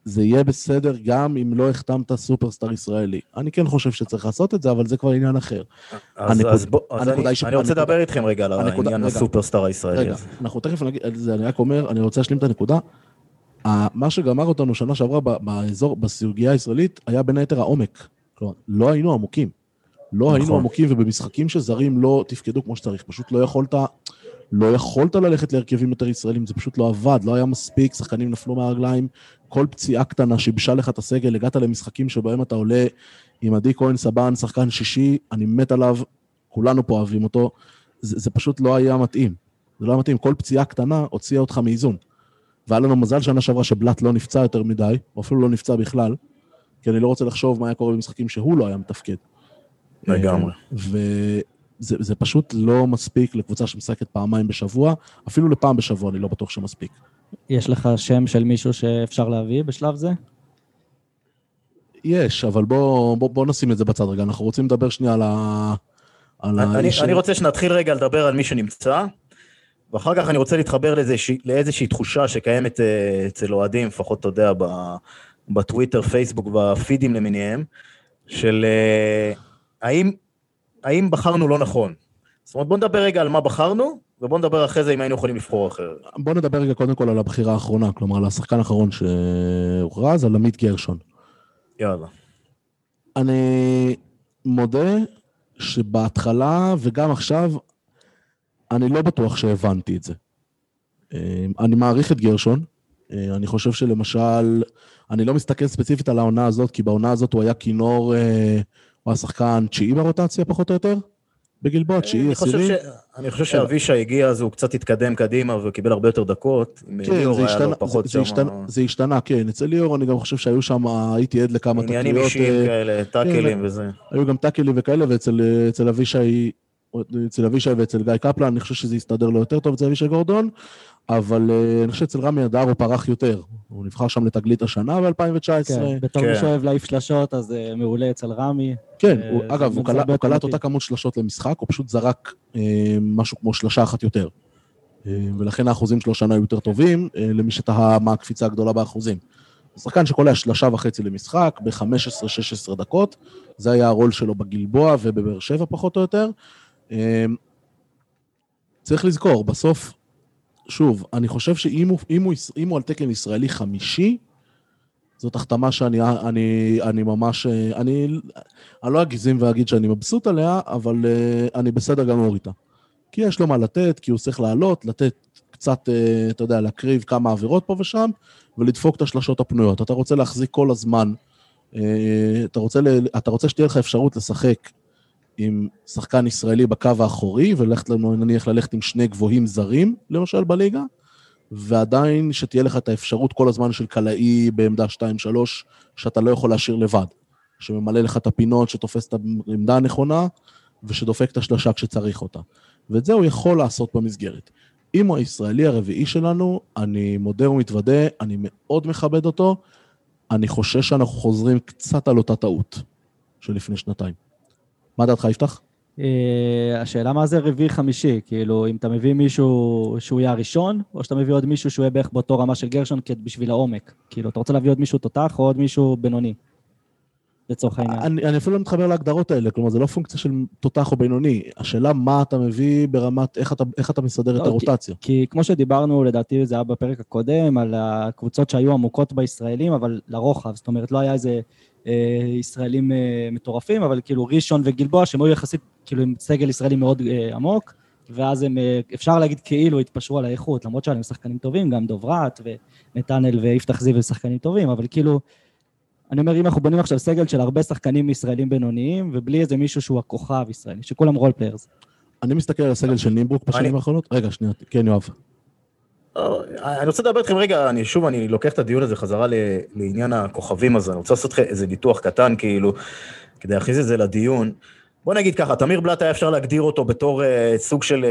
Speaker 5: זה יהיה בסדר גם אם לא החתמת סופרסטאר ישראלי. אני כן חושב שצריך לעשות את זה, אבל זה כבר עניין אחר.
Speaker 6: אז,
Speaker 5: הנקודה-
Speaker 6: אז, בוא, אז אני,
Speaker 5: ש-
Speaker 6: אני רוצה לדבר איתכם רגע על העניין. הסופרסטאר הישראלי
Speaker 5: רגע. אנחנו תכף נגיד אני רק אומר, אני רוצה להשלים את הנקודה. מה שגמר אותנו שנה שעברה באזור, בסוגיה הישראלית, היה בין היתר העומק. כלומר, לא היינו עמוקים. לא
Speaker 6: נכון.
Speaker 5: היינו עמוקים, ובמשחקים שזרים לא תפקדו כמו שצריך. פשוט לא יכולת, לא יכולת ללכת להרכבים יותר ישראלים, זה פשוט לא עבד, לא היה מספיק, שחקנים נפלו מהרגליים, כל פציעה קטנה שיבשה לך את הסגל, הגעת למשחקים שבהם אתה עולה עם עדי כהן סבן, שחקן שישי, אני מת עליו, כולנו פה אוהבים אותו, זה, זה פשוט לא היה מתאים. זה לא היה מתאים, כל פציעה קטנה הוציאה אותך מאיזון. והיה לנו מזל שנה שעברה שבלאט לא נפצע יותר מדי, או אפילו לא נפצע בכלל, כי אני לא רוצה לחשוב מה היה קורה במשחקים שהוא לא היה מתפקד.
Speaker 6: לגמרי.
Speaker 5: וזה זה פשוט לא מספיק לקבוצה שמשחקת פעמיים בשבוע, אפילו לפעם בשבוע אני לא בטוח שמספיק.
Speaker 7: יש לך שם של מישהו שאפשר להביא בשלב זה?
Speaker 5: יש, אבל בוא, בוא, בוא נשים את זה בצד רגע, אנחנו רוצים לדבר שנייה על ה... על
Speaker 6: אני,
Speaker 5: האיש-
Speaker 6: אני רוצה שנתחיל רגע לדבר על מי שנמצא, ואחר כך אני רוצה להתחבר לאיזושהי, לאיזושהי תחושה שקיימת אה, אצל אוהדים, לפחות, אתה יודע, בטוויטר, פייסבוק והפידים למיניהם, של אה, האם, האם בחרנו לא נכון. זאת אומרת, בוא נדבר רגע על מה בחרנו, ובוא נדבר אחרי זה אם היינו יכולים לבחור אחרת.
Speaker 5: בוא נדבר רגע קודם כל על הבחירה האחרונה, כלומר על השחקן האחרון שהוכרז, על עמית גרשון.
Speaker 6: יאללה.
Speaker 5: אני מודה שבהתחלה וגם עכשיו, אני לא בטוח שהבנתי את זה. אה, אני מעריך את גרשון. אה, אני חושב שלמשל, אני לא מסתכל ספציפית על העונה הזאת, כי בעונה הזאת הוא היה כינור, אה, הוא היה שחקן תשיעי ברוטציה פחות או יותר, בגלבוע, תשיעי, עשירי.
Speaker 6: ש... אני חושב שאבישי הגיע, אז הוא קצת התקדם קדימה וקיבל הרבה יותר דקות.
Speaker 5: כן, זה השתנה,
Speaker 6: פחות
Speaker 5: זה,
Speaker 6: שם,
Speaker 5: זה, השתנה, זה השתנה, כן. אצל ליאור אני גם חושב שהיו שם, הייתי עד לכמה
Speaker 6: עניינים
Speaker 5: תקריות.
Speaker 6: אישיים
Speaker 5: אה,
Speaker 6: כאלה, טאקלים וזה.
Speaker 5: היו גם טאקלים וכאלה, ואצל אצל אבישי, אצל אבישי ואצל גיא קפלן, אני חושב שזה יסתדר לו יותר טוב אצל אבישי גורדון, אבל אה, אני חושב שאצל רמי אדר הוא פרח יותר. הוא נבחר שם לתגלית השנה ב-2019.
Speaker 7: כן. בתור
Speaker 6: כן.
Speaker 7: מי שאוהב להעיף שלשות, אז אה, מעולה אצל רמי.
Speaker 5: כן,
Speaker 7: אה,
Speaker 5: אגב, הוא קלט-. אותה כמות שלשות למשחק, הוא פשוט זרק משהו כמו שלשה אחת יותר. ולכן האחוזים שלו שנה היו יותר טובים, למי שתהה מה הקפיצה הגדולה באחוזים. שחקן שקולע שלושה וחצי למשחק ב-15-16 דקות, זה היה הרול שלו בגלבוע ובבאר שבע פחות או יותר. אה, צריך לזכור, בסוף, שוב, אני חושב שאם הוא, אם הוא, אם הוא על תקן ישראלי חמישי, זאת החתמה שאני אני, אני ממש, אה, אני, אני לא אגזים ואגיד שאני מבסוט עליה, אבל אה, אני בסדר גמור איתה. כי יש לו מה לתת, כי הוא צריך לעלות, לתת קצת, אה, אתה יודע, להקריב כמה עבירות פה ושם, ולדפוק את השלשות הפנויות. אתה רוצה להחזיק כל הזמן, אתה רוצה, אתה רוצה שתהיה לך אפשרות לשחק עם שחקן ישראלי בקו האחורי, וללכת לנו, נניח ללכת עם שני גבוהים זרים, למשל, בליגה, ועדיין שתהיה לך את האפשרות כל הזמן של קלעי בעמדה 2-3, שאתה לא יכול להשאיר לבד. שממלא לך את הפינות, שתופס את העמדה הנכונה, ושדופק את השלושה כשצריך אותה. ואת זה הוא יכול לעשות במסגרת. אם הוא הישראלי הרביעי שלנו, אני מודה ומתוודה, אני מאוד מכבד אותו, אני חושש שאנחנו חוזרים קצת על אותה טעות של לפני שנתיים. מה דעתך, יפתח?
Speaker 7: אה, השאלה מה זה רביעי חמישי, כאילו, אם אתה מביא מישהו שהוא יהיה הראשון, או שאתה מביא עוד מישהו שהוא יהיה בערך באותו רמה של גרשון בשביל העומק. כאילו, אתה רוצה להביא עוד מישהו תותח או עוד מישהו בינוני, לצורך העניין.
Speaker 5: אני, אני אפילו לא מתחבר להגדרות האלה, כלומר, זה לא פונקציה של תותח או בינוני. השאלה מה אתה מביא ברמת, איך אתה, איך אתה מסדר לא, את הרוטציה.
Speaker 7: כי, כי כמו שדיברנו, לדעתי זה היה בפרק הקודם, על הקבוצות שהיו עמוקות בישראלים, אבל לרוחב, זאת אומרת, לא היה איזה... אה, ישראלים אה, מטורפים, אבל כאילו ראשון וגלבוע, שהם היו יחסית כאילו עם סגל ישראלי מאוד אה, עמוק, ואז הם, אפשר להגיד כאילו התפשרו על האיכות, למרות שהם שחקנים טובים, גם דוברת ונתנאל ויפתח זיו הם שחקנים טובים, אבל כאילו, אני אומר, אם אנחנו בונים עכשיו סגל של הרבה שחקנים ישראלים בינוניים, ובלי איזה מישהו שהוא הכוכב ישראלי, שכולם role players.
Speaker 5: אני מסתכל על הסגל של נימבורק בשנים האחרונות. רגע, שנייה, כן, יואב.
Speaker 6: אני רוצה לדבר איתכם רגע, אני שוב, אני לוקח את הדיון הזה חזרה לעניין הכוכבים הזה, אני רוצה לעשות איזה ניתוח קטן כאילו, כדי להכניס את זה לדיון. בוא נגיד ככה, תמיר בלאט היה אפשר להגדיר אותו בתור אה, סוג של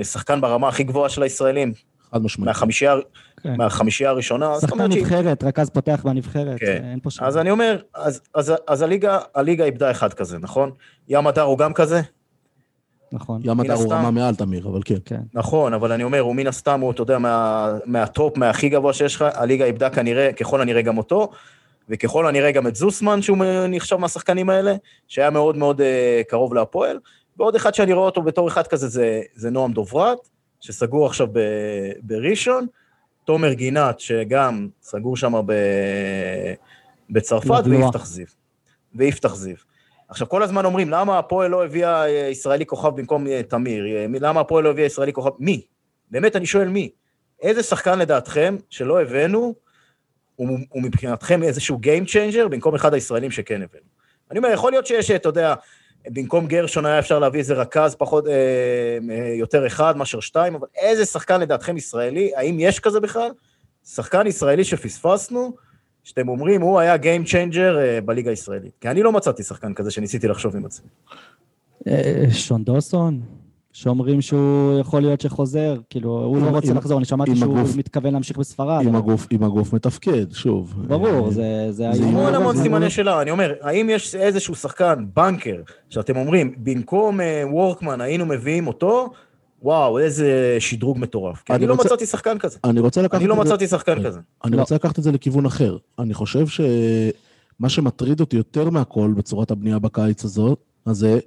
Speaker 6: uh, שחקן ברמה הכי גבוהה של הישראלים.
Speaker 5: חד משמעית.
Speaker 6: מהחמישייה, כן. מהחמישייה הראשונה.
Speaker 7: שחקן נבחרת, ש... רכז פותח בנבחרת, כן. אין פה שם.
Speaker 6: אז אני אומר, אז, אז, אז הליגה, הליגה איבדה אחד כזה, נכון? ים הדר הוא גם כזה?
Speaker 7: נכון.
Speaker 5: ים הדר הוא רמה מעל תמיר, אבל כן. כן.
Speaker 6: נכון, אבל אני אומר, הוא מן הסתם, הוא, אתה יודע, מה, מהטופ, מהכי גבוה שיש לך, הליגה איבדה כנראה, ככל הנראה גם אותו, וככל הנראה גם את זוסמן, שהוא נחשב מהשחקנים האלה, שהיה מאוד מאוד uh, קרוב להפועל, ועוד אחד שאני רואה אותו בתור אחד כזה, זה, זה נועם דוברת, שסגור עכשיו ב, בראשון, תומר גינת, שגם סגור שם ב, בצרפת, ויפתח זיו. ויפתח זיו. עכשיו, כל הזמן אומרים, למה הפועל לא הביאה אה, ישראלי כוכב במקום אה, תמיר? אה, למה הפועל לא הביאה ישראלי כוכב? מי? באמת, אני שואל מי. איזה שחקן לדעתכם שלא הבאנו, הוא, מבחינתכם איזשהו Game Changer במקום אחד הישראלים שכן הבאנו? אני אומר, יכול להיות שיש, אתה יודע, במקום גרשון היה אפשר להביא איזה רכז פחות, אה, יותר אחד מאשר שתיים, אבל איזה שחקן לדעתכם ישראלי, האם יש כזה בכלל? שחקן ישראלי שפספסנו, שאתם אומרים, הוא היה Game Changer אה, בליגה הישראלית. כי אני לא מצאתי שחקן כזה שניסיתי לחשוב עם עצמי.
Speaker 7: אה, שון דוסון, שאומרים שהוא יכול להיות שחוזר, כאילו, הוא לא רוצה לחזור, אני שמעתי שהוא מתכוון להמשיך בספרד.
Speaker 5: אם הגוף מתפקד, שוב.
Speaker 7: ברור, זה...
Speaker 6: זה המון המון סימני שאלה, אני אומר, האם יש איזשהו שחקן, בנקר, שאתם אומרים, במקום אה, וורקמן היינו מביאים אותו, וואו, איזה שדרוג מטורף. כי אני, לא רוצה, מצאתי שחקן כזה.
Speaker 5: אני רוצה לקחת
Speaker 6: אני לא מצאתי שחקן כזה.
Speaker 5: אני לא. רוצה לקחת את זה לכיוון אחר. אני חושב שמה שמטריד אותי יותר מהכל בצורת הבנייה בקיץ הזאת, הזה,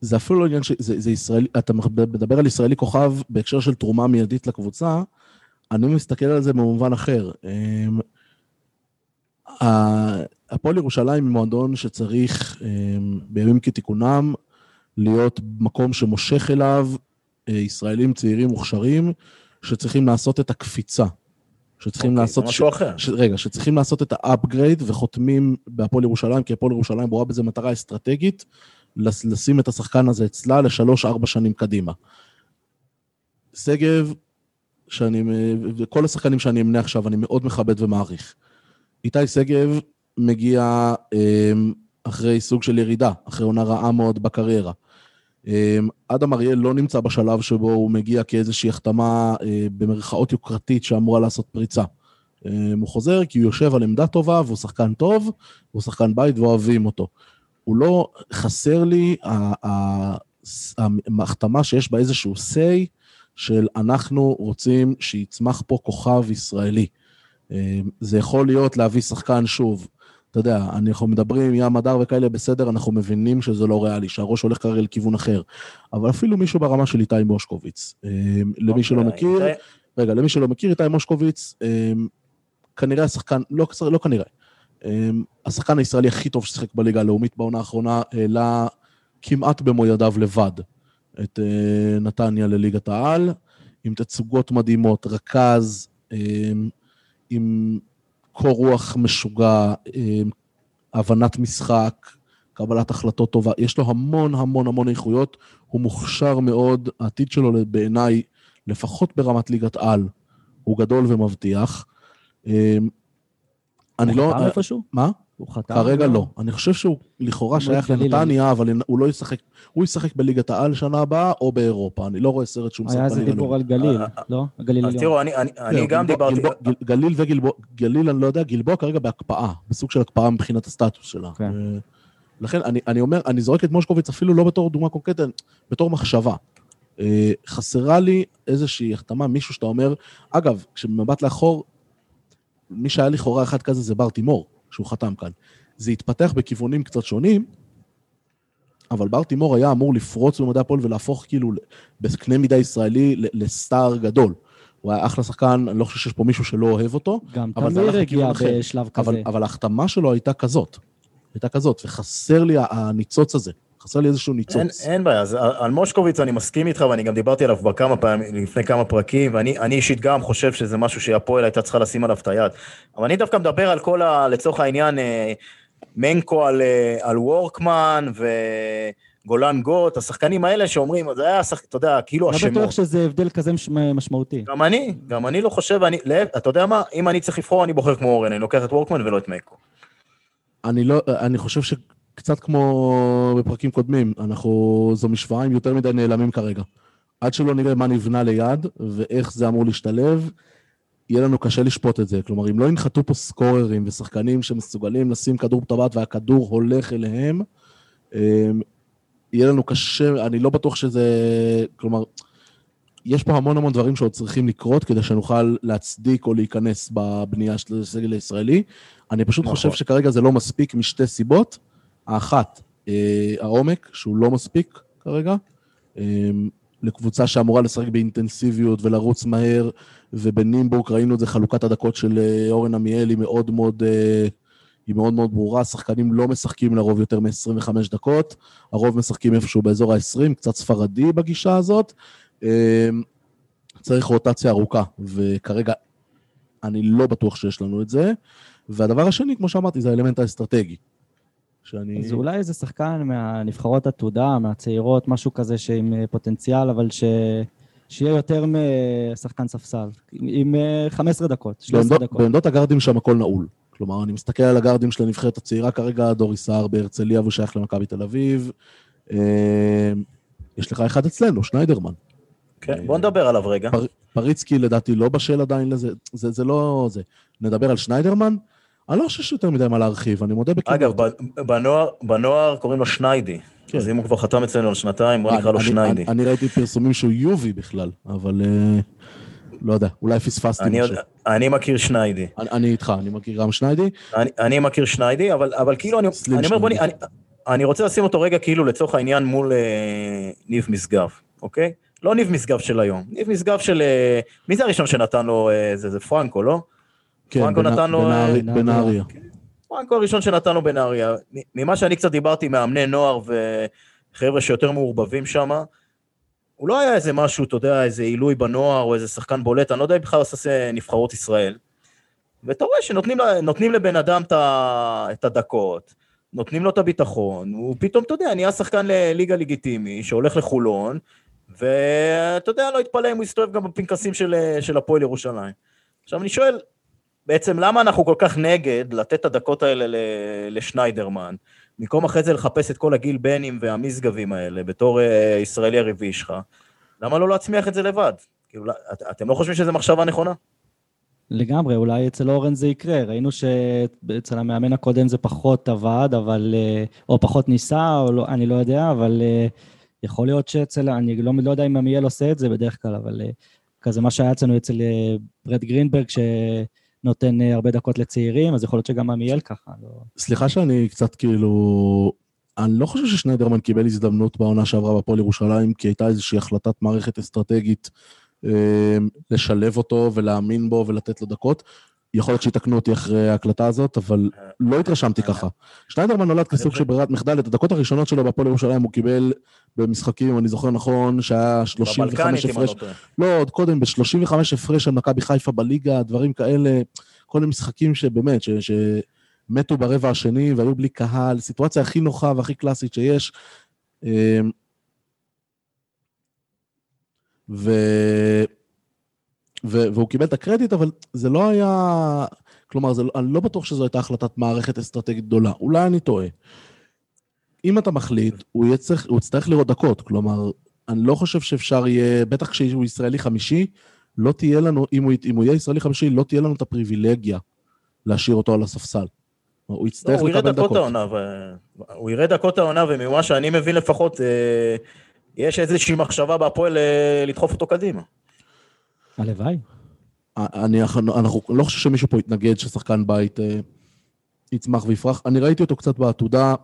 Speaker 5: זה אפילו לא עניין ש... זה, זה ישראלי, אתה מדבר על ישראלי כוכב בהקשר של תרומה מיידית לקבוצה, אני מסתכל על זה במובן אחר. אמ, הפועל ירושלים היא מועדון שצריך אמ, בימים כתיקונם להיות מקום שמושך אליו ישראלים צעירים מוכשרים, שצריכים לעשות את הקפיצה. שצריכים אוקיי, אוקיי, לעשות...
Speaker 6: זה משהו ש... אחר.
Speaker 5: ש... רגע, שצריכים לעשות את ה upgrade וחותמים בהפועל ירושלים, כי הפועל ירושלים רואה בזה מטרה אסטרטגית, לשים את השחקן הזה אצלה לשלוש-ארבע שנים קדימה. שגב, שאני, וכל השחקנים שאני אמנה עכשיו, אני מאוד מכבד ומעריך. איתי שגב מגיע אה, אחרי סוג של ירידה, אחרי עונה רעה מאוד בקריירה. אמ, אדם אריאל לא נמצא בשלב שבו הוא מגיע כאיזושהי החתמה אה, במרכאות יוקרתית שאמורה לעשות פריצה. אמ, הוא חוזר כי הוא יושב על עמדה טובה והוא שחקן טוב, והוא שחקן בית ואוהבים אותו. הוא לא, חסר לי ההחתמה שיש בה איזשהו say של אנחנו רוצים שיצמח פה כוכב ישראלי. אמ, זה יכול להיות להביא שחקן, שוב, אתה יודע, אנחנו מדברים, ים הדר וכאלה, בסדר, אנחנו מבינים שזה לא ריאלי, שהראש הולך כרגע לכיוון אחר. אבל אפילו מישהו ברמה של איתי מושקוביץ. אה, למי אוקיי, שלא מכיר, רגע, למי שלא מכיר, איתי מושקוביץ, אה, כנראה השחקן, לא, לא כנראה, אמ, השחקן הישראלי הכי טוב ששיחק בליגה הלאומית בעונה האחרונה העלה כמעט במו ידיו לבד את אה, נתניה לליגת העל, עם תצוגות מדהימות, רכז, עם קור רוח משוגע, אמ, הבנת משחק, קבלת החלטות טובה. יש לו המון המון המון איכויות, הוא מוכשר מאוד, העתיד שלו בעיניי, לפחות ברמת ליגת על, הוא גדול ומבטיח. אמ, אני לא...
Speaker 7: הוא חתם איפשהו?
Speaker 5: מה?
Speaker 7: הוא חתם?
Speaker 5: כרגע לא. אני חושב שהוא לכאורה שייך לנתניה, אבל הוא לא ישחק, הוא ישחק בליגת העל שנה הבאה או באירופה. אני לא רואה סרט שהוא משחק
Speaker 7: היה איזה
Speaker 5: בליגה
Speaker 7: דיבור. על גליל,
Speaker 6: אה,
Speaker 7: לא? הגליל
Speaker 6: אז
Speaker 7: עליון.
Speaker 6: תראו, אני- אני אני
Speaker 5: כן,
Speaker 6: גם דיברתי...
Speaker 5: גליל וגלבוע, גליל אני לא יודע, גלבוע כרגע בהקפאה, בסוג של הקפאה מבחינת הסטטוס שלה.
Speaker 7: כן.
Speaker 5: אה, לכן אני, אני אומר, אני זורק את מושקוביץ אפילו לא בתור דוגמה קונקרטית, בתור מחשבה. אה, חסרה לי איזושהי החתמה, מישהו שאתה אומר, אגב, כשבמבט לאחור, מי שהיה לכאורה אחד כזה זה בר תימור, שהוא חתם כאן. זה התפתח בכיוונים קצת שונים, אבל בר תימור היה אמור לפרוץ במדעי הפועל ולהפוך כאילו בקנה מידה ישראלי לסטאר גדול. הוא היה אחלה שחקן, אני לא חושב שיש פה מישהו שלא אוהב אותו,
Speaker 7: גם
Speaker 5: אבל
Speaker 7: תמיר הגיע. בשלב
Speaker 5: אבל,
Speaker 7: כזה.
Speaker 5: אבל ההחתמה שלו הייתה כזאת. הייתה כזאת, וחסר לי הניצוץ הזה. חסר לי איזשהו
Speaker 6: אין,
Speaker 5: ניצוץ.
Speaker 6: אין בעיה, אז על מושקוביץ אני מסכים איתך ואני גם דיברתי עליו כבר כמה פעמים, לפני כמה פרקים, ואני אני אישית גם חושב שזה משהו שהפועל הייתה צריכה לשים עליו את היד. אבל אני דווקא מדבר על כל ה... לצורך העניין, אה, מנקו על, אה, על וורקמן וגולן גוט, השחקנים האלה שאומרים, זה היה, שח... אתה יודע, כאילו
Speaker 7: לא
Speaker 6: השמות.
Speaker 7: בטוח שזה הבדל כזה מש- משמעותי.
Speaker 6: גם אני, גם אני לא חושב, אני, להפ- אתה יודע מה, אם אני צריך לבחור, אני בוחר כמו אורן, אני לוקח את וורקמן ולא את מקו.
Speaker 5: אני לא, אני חושב שקצת כמו בפרקים קודמים, אנחנו, זו משוואה עם יותר מדי נעלמים כרגע. עד שלא נראה מה נבנה ליד ואיך זה אמור להשתלב, יהיה לנו קשה לשפוט את זה. כלומר, אם לא ינחתו פה סקוררים ושחקנים שמסוגלים לשים כדור בטבעת והכדור הולך אליהם, אמ, יהיה לנו קשה, אני לא בטוח שזה... כלומר, יש פה המון המון דברים שעוד צריכים לקרות כדי שנוכל להצדיק או להיכנס בבנייה של הסגל הישראלי. אני פשוט
Speaker 6: נכון.
Speaker 5: חושב שכרגע זה לא מספיק משתי סיבות. האחת, אה, העומק, שהוא לא מספיק כרגע. אה, לקבוצה שאמורה לשחק באינטנסיביות ולרוץ מהר, ובנימבורג ראינו את זה, חלוקת הדקות של אה, אורן עמיאל היא מאוד מאוד, היא מאוד מאוד ברורה, שחקנים לא משחקים לרוב יותר מ-25 דקות, הרוב משחקים איפשהו באזור ה-20, קצת ספרדי בגישה הזאת. צריך רוטציה ארוכה, וכרגע אני לא בטוח שיש לנו את זה. והדבר השני, כמו שאמרתי, זה האלמנט האסטרטגי. שאני...
Speaker 7: אז אולי איזה שחקן מהנבחרות עתודה, מהצעירות, משהו כזה שעם אה, פוטנציאל, אבל ש... שיהיה יותר משחקן ספסל. עם- עם אה, 15 דקות, 13
Speaker 5: בעמדות,
Speaker 7: דקות.
Speaker 5: בעמדות הגארדים שם הכל נעול. כלומר, אני מסתכל על הגארדים של הנבחרת הצעירה כרגע, דוריס סער בהרצליה והוא שייך למכבי תל אביב. אה, יש לך אחד אצלנו, שניידרמן.
Speaker 6: כן, בוא נדבר עליו רגע.
Speaker 5: פר, פריצקי לדעתי לא בשל עדיין לזה, זה, זה לא זה. נדבר על שניידרמן? אני לא חושב שיותר מדי מה להרחיב, אני מודה בכנות.
Speaker 6: אגב, בנוער, בנוער קוראים לו שניידי.
Speaker 5: כן.
Speaker 6: אז אם הוא כבר חתם אצלנו על שנתיים, בוא נקרא לו
Speaker 5: אני-
Speaker 6: שניידי.
Speaker 5: אני, אני ראיתי פרסומים שהוא יובי בכלל, אבל אה, לא יודע, אולי פספסתי
Speaker 6: אני,
Speaker 5: משהו.
Speaker 6: יודע- אני מכיר שניידי.
Speaker 5: אני, אני איתך, אני מכיר גם שניידי.
Speaker 6: אני, אני מכיר שניידי, אבל, אבל כאילו, אני, אני אומר, בוא. אני, אני רוצה לשים אותו רגע כאילו לצורך העניין מול אה, ניב משגב, אוקיי? לא ניב משגב של היום, ניב משגב של... אה, מי זה הראשון שנתן לו, אה, זה, זה פרנקו, לא?
Speaker 5: כן,
Speaker 6: פרנקו
Speaker 5: בנהרי-
Speaker 7: אה,
Speaker 5: בנהריה.
Speaker 6: פרנקו הראשון שנתן לו בנהריה. ממה שאני קצת דיברתי מאמני נוער וחבר'ה שיותר מעורבבים שם, הוא לא היה איזה משהו, אתה יודע, איזה עילוי בנוער או איזה שחקן בולט, אני לא יודע אם בכלל עושה נבחרות ישראל. ואתה רואה שנותנים לבן אדם את הדקות, נותנים לו את הביטחון, הוא פתאום, אתה יודע, נהיה שחקן לליגה לגיטימי, שהולך לחולון, ואתה יודע, לא יתפלא אם הוא יסתובב גם בפנקסים של, של הפועל ירושלים. עכשיו אני שואל, בעצם למה אנחנו כל כך נגד לתת את הדקות האלה לשניידרמן, במקום אחרי זה לחפש את כל הגיל בנים והמשגבים האלה בתור אה, ישראלי הרביעי שלך, למה לא להצמיח את זה לבד? כאילו, לא- את, אתם לא חושבים שזו מחשבה נכונה?
Speaker 7: לגמרי, אולי אצל אורן זה יקרה. ראינו שאצל המאמן הקודם זה פחות עבד, אבל... אה, או פחות ניסה, או לא, אני לא יודע, אבל אה, יכול להיות שאצל... אני לא, לא יודע אם עמיאל עושה את זה בדרך כלל, אבל כזה מה שהיה אצלנו אצל ברד גרינברג, שנותן אה, הרבה דקות לצעירים, אז יכול להיות שגם עמיאל ככה. לא...
Speaker 5: סליחה שאני קצת כאילו... אני לא חושב ששניידרמן קיבל הזדמנות בעונה שעברה בפועל ירושלים, כי הייתה איזושהי החלטת מערכת אסטרטגית אה, לשלב אותו ולהאמין בו ולתת לו דקות. יכול להיות שיתקנו אותי אחרי ההקלטה הזאת, אבל לא התרשמתי ככה. שניידרמן נולד כסוג של ברירת מחדל, את הדקות הראשונות שלו בהפועל ירושלים הוא קיבל במשחקים, אם אני זוכר נכון, שהיה 35
Speaker 6: בבלקנית, אם אני
Speaker 5: הפרש.
Speaker 6: לא.
Speaker 5: לא, עוד קודם, ב-35 הפרש על מכבי חיפה בליגה, דברים כאלה, כל מיני משחקים שבאמת, שמתו ברבע השני והיו בלי קהל, סיטואציה הכי נוחה והכי קלאסית שיש. אמ, ו... והוא קיבל את הקרדיט, אבל זה לא היה... כלומר, זה... לא- אני לא בטוח שזו הייתה החלטת מערכת אסטרטגית גדולה. אולי אני טועה. אם אתה מחליט, הוא, צריך, הוא יצטרך לראות דקות. כלומר, אני לא חושב שאפשר יהיה, בטח כשהוא ישראלי חמישי, לא תהיה לנו, אם הוא, אם הוא יהיה ישראלי חמישי, לא תהיה לנו את הפריבילגיה להשאיר אותו על הספסל. הוא
Speaker 6: לא,
Speaker 5: יצטרך
Speaker 6: יראה
Speaker 5: לקבל
Speaker 6: דקות. העונה, ו- הוא יראה דקות העונה, וממה שאני מבין לפחות, אה, יש איזושהי מחשבה בהפועל אה, לדחוף אותו קדימה.
Speaker 7: הלוואי.
Speaker 5: אני, אנחנו לא חושב שמישהו פה יתנגד ששחקן בית אה, יצמח ויפרח. אני ראיתי אותו קצת בעתודה,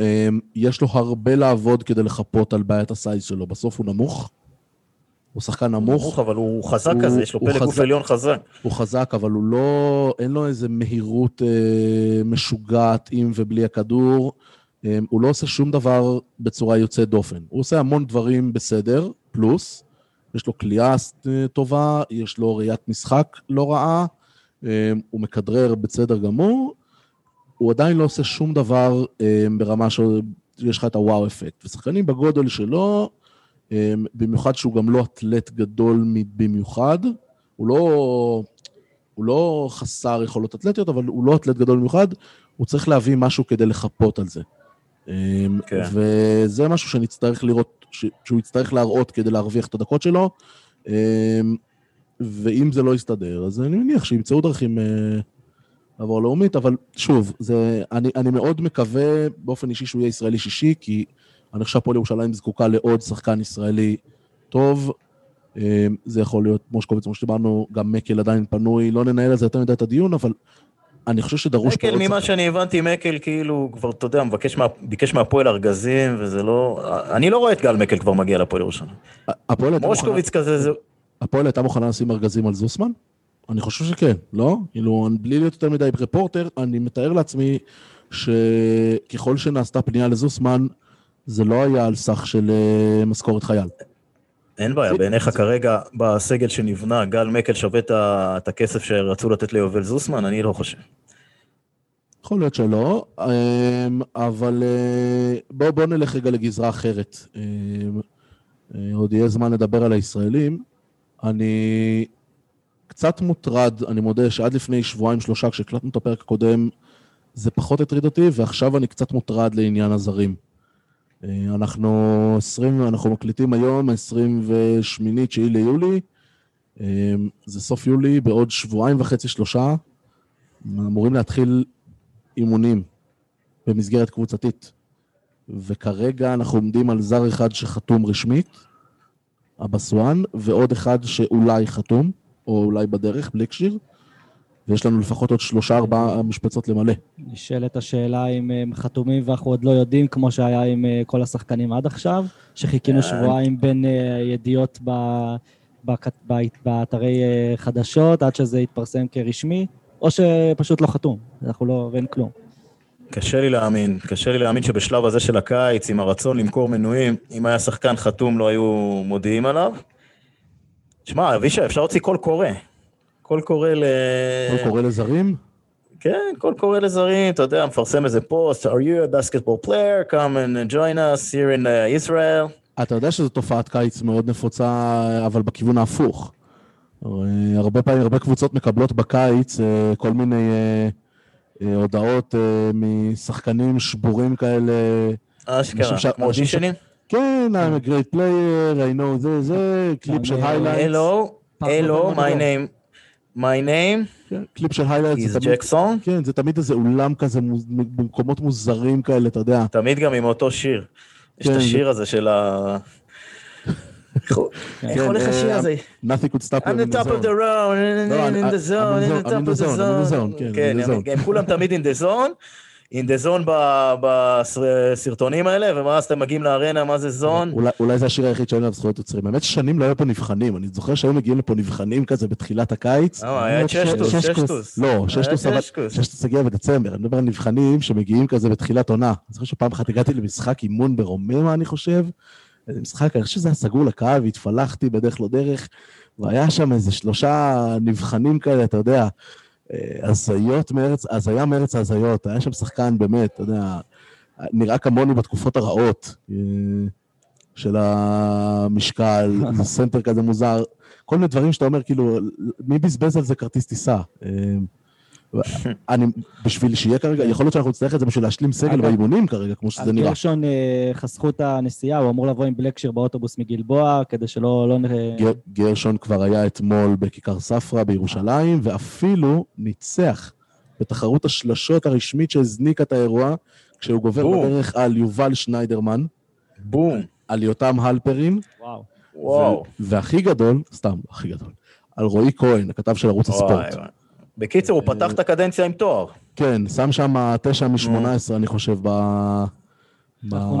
Speaker 5: אה, יש לו הרבה לעבוד כדי לחפות על בעיית הסייז שלו. בסוף הוא נמוך, הוא שחקן נמוך,
Speaker 6: נמוך, אבל הוא חזק
Speaker 5: הוא-
Speaker 6: כזה, יש לו פלג גוף
Speaker 5: חזק.
Speaker 6: עליון חזק.
Speaker 5: הוא חזק, אבל הוא לא, אין לו איזה מהירות אה, משוגעת עם ובלי הכדור. אה, הוא לא עושה שום דבר בצורה יוצאת דופן. הוא עושה המון דברים בסדר, פלוס. יש לו כליאה אה, טובה, יש לו ראיית משחק לא רעה, אה, הוא מכדרר בסדר גמור. הוא עדיין לא עושה שום דבר אה, ברמה שיש לך את הוואו אפקט. ושחקנים בגודל שלו, במיוחד שהוא גם לא אתלט גדול במיוחד, הוא לא, הוא לא חסר יכולות אתלטיות, אבל הוא לא אתלט גדול במיוחד, הוא צריך להביא משהו כדי לחפות על זה. אמ,
Speaker 6: כן.
Speaker 5: וזה משהו שנצטרך לראות, שהוא יצטרך להראות כדי להרוויח את הדקות שלו. אמ, ואם זה לא יסתדר, אז אני מניח שימצאו דרכים אה, לעבור לאומית, אבל שוב, זה, אני, אני מאוד מקווה באופן אישי שהוא יהיה ישראלי שישי, כי אני חושב שהפועל ירושלים זקוקה לעוד שחקן ישראלי טוב. אה, זה יכול להיות מושקוביץ, כמו שדיברנו, גם מקל עדיין פנוי, לא ננהל על זה יותר מדי את הדיון, אבל אני חושב שדרוש
Speaker 6: מקל, ממה
Speaker 5: שחקן.
Speaker 6: שאני הבנתי, מקל כאילו כבר, אתה יודע, מבקש מה- ביקש מהפועל ארגזים, וזה לא... אני לא רואה את גל מקל כבר מגיע לפועל ירושלים.
Speaker 5: הפועל הייתה מוכנה-
Speaker 6: מושקוביץ כזה, זה...
Speaker 5: הפועל הייתה מוכנה לשים ארגזים על זוסמן? אני חושב שכן, לא? כאילו, בלי להיות יותר מדי רפורטר, אני מתאר לעצמי שככל שנעשתה פנייה לזוסמן, זה לא היה על סך של אה, משכורת חייל.
Speaker 6: אין בעיה, בעיניך כרגע, בסגל שנבנה, גל מקל שווה את הכסף שרצו לתת ליובל זוסמן? אני לא חושב.
Speaker 5: יכול להיות שלא, אמ, אבל אה, בואו בוא נלך רגע לגזרה אחרת. אמ, אה, עוד יהיה זמן לדבר על הישראלים. אני קצת מוטרד, אני מודה שעד לפני שבועיים שלושה, כשהקלטנו את הפרק הקודם, זה פחות הטריד אותי, ועכשיו אני קצת מוטרד לעניין הזרים. אה, אנחנו 20, אנחנו מקליטים היום, 28 9 ליולי, אמ, זה סוף יולי, בעוד שבועיים וחצי, שלושה, אמורים להתחיל אימונים במסגרת קבוצתית. וכרגע אנחנו עומדים על זר אחד שחתום רשמית, אבסואן, ועוד אחד שאולי חתום, או אולי בדרך, בליקשיר, ויש לנו לפחות עוד שלושה ארבעה משבצות למלא.
Speaker 7: נשאלת השאלה אם הם חתומים ואנחנו עוד לא יודעים, כמו שהיה עם אה, כל השחקנים עד עכשיו, שחיכינו שבועיים בין אה, ידיעות ב- באתרי אה, חדשות עד שזה יתפרסם כרשמי, או שפשוט לא חתום, אנחנו לא, ואין כלום.
Speaker 6: קשה לי להאמין, קשה לי להאמין שבשלב הזה של הקיץ, עם הרצון למכור מנויים, אם היה שחקן חתום לא היו מודיעים עליו. שמע, אבישי, אפשר להוציא קול קורא. קול קורא ל...
Speaker 5: קול קורא לזרים?
Speaker 6: כן, קול קורא לזרים, אתה יודע, מפרסם איזה פוסט, are you a basketball player, come and join us here in uh, Israel.
Speaker 5: אתה יודע שזו תופעת קיץ מאוד נפוצה, אבל בכיוון ההפוך. אה, הרבה פעמים, הרבה קבוצות מקבלות בקיץ אה, כל מיני אה, הודעות משחקנים שבורים כאלה.
Speaker 6: אשכרה,
Speaker 5: ש-
Speaker 6: כמו
Speaker 5: אנשים ש-
Speaker 6: אודישנים.
Speaker 5: כן, I'm a great player, I know זה, זה, קליפ של highlights.
Speaker 6: Hello, hello, my name, my name
Speaker 5: כן, קליפ של היילייטס.
Speaker 6: is ג'קסון.
Speaker 5: כן, זה תמיד איזה אולם כזה מוז- במקומות מוזרים כאלה, אתה יודע.
Speaker 6: תמיד גם עם אותו שיר. יש את
Speaker 5: כן,
Speaker 6: השיר הזה של ה... איך
Speaker 5: כן,
Speaker 6: הולך השיר
Speaker 5: אה,
Speaker 6: הזה?
Speaker 5: Nothing could stop
Speaker 6: I'm
Speaker 5: them
Speaker 6: the
Speaker 5: in
Speaker 6: top of the
Speaker 5: zone.
Speaker 6: road, in the zone,
Speaker 5: I'm in the
Speaker 6: top
Speaker 5: I'm
Speaker 6: of
Speaker 5: the zone, I'm in the
Speaker 6: zone.
Speaker 5: zone, כן,
Speaker 6: כן,
Speaker 5: I'm.
Speaker 6: הם כולם תמיד in the zone, in the zone בסרטונים האלה, ואז אתם מגיעים לארנה, מה זה זון?
Speaker 5: אולי, אולי זה השיר היחיד שהיו עליו זכויות יוצרים. האמת ששנים לא היו פה נבחנים, אני זוכר שהיו מגיעים לפה נבחנים כזה בתחילת הקיץ.
Speaker 6: אה, היה.
Speaker 5: לא,
Speaker 6: היה
Speaker 5: אבל-
Speaker 6: ששטוס.
Speaker 5: ששטוס הגיע בדצמבר, אני מדבר על נבחנים שמגיעים כזה בתחילת עונה. אני זוכר שפעם אחת הגעתי למשחק אימון ברוממה, אני חושב. איזה משחק, אני חושב שזה היה סגור לקהל, והתפלחתי בדרך לא דרך, והיה שם איזה שלושה נבחנים כאלה, אתה יודע, הזיות מארץ, הזיה מארץ ההזיות. היה שם שחקן באמת, אתה יודע, נראה כמוני בתקופות הרעות אה, של המשקל, סנטר כזה מוזר, כל מיני דברים שאתה אומר, כאילו, מי בזבז על זה כרטיס טיסה? אני, בשביל שיהיה כרגע, יכול להיות שאנחנו נצטרך את זה בשביל להשלים סגל באימונים כרגע, כמו שזה נראה.
Speaker 7: גרשון אה, חסכו את הנסיעה, הוא אמור לבוא עם בלקשיר באוטובוס מגלבוע, כדי שלא... לא.
Speaker 5: גר- גרשון כבר היה אתמול בכיכר ספרא בירושלים, ואפילו ניצח בתחרות השלשות הרשמית שהזניקה את האירוע, כשהוא גובר
Speaker 6: בום.
Speaker 5: בדרך על יובל שניידרמן,
Speaker 6: בום.
Speaker 5: על יותם הלפרין,
Speaker 7: וואו.
Speaker 6: וואו.
Speaker 5: ו- והכי גדול, סתם, הכי גדול, על רועי כהן, הכתב של ערוץ
Speaker 6: וואי,
Speaker 5: הספורט.
Speaker 6: וואי. בקיצור, הוא פתח את הקדנציה עם תואר.
Speaker 5: כן, שם שם תשע מ-18, אני חושב, ב...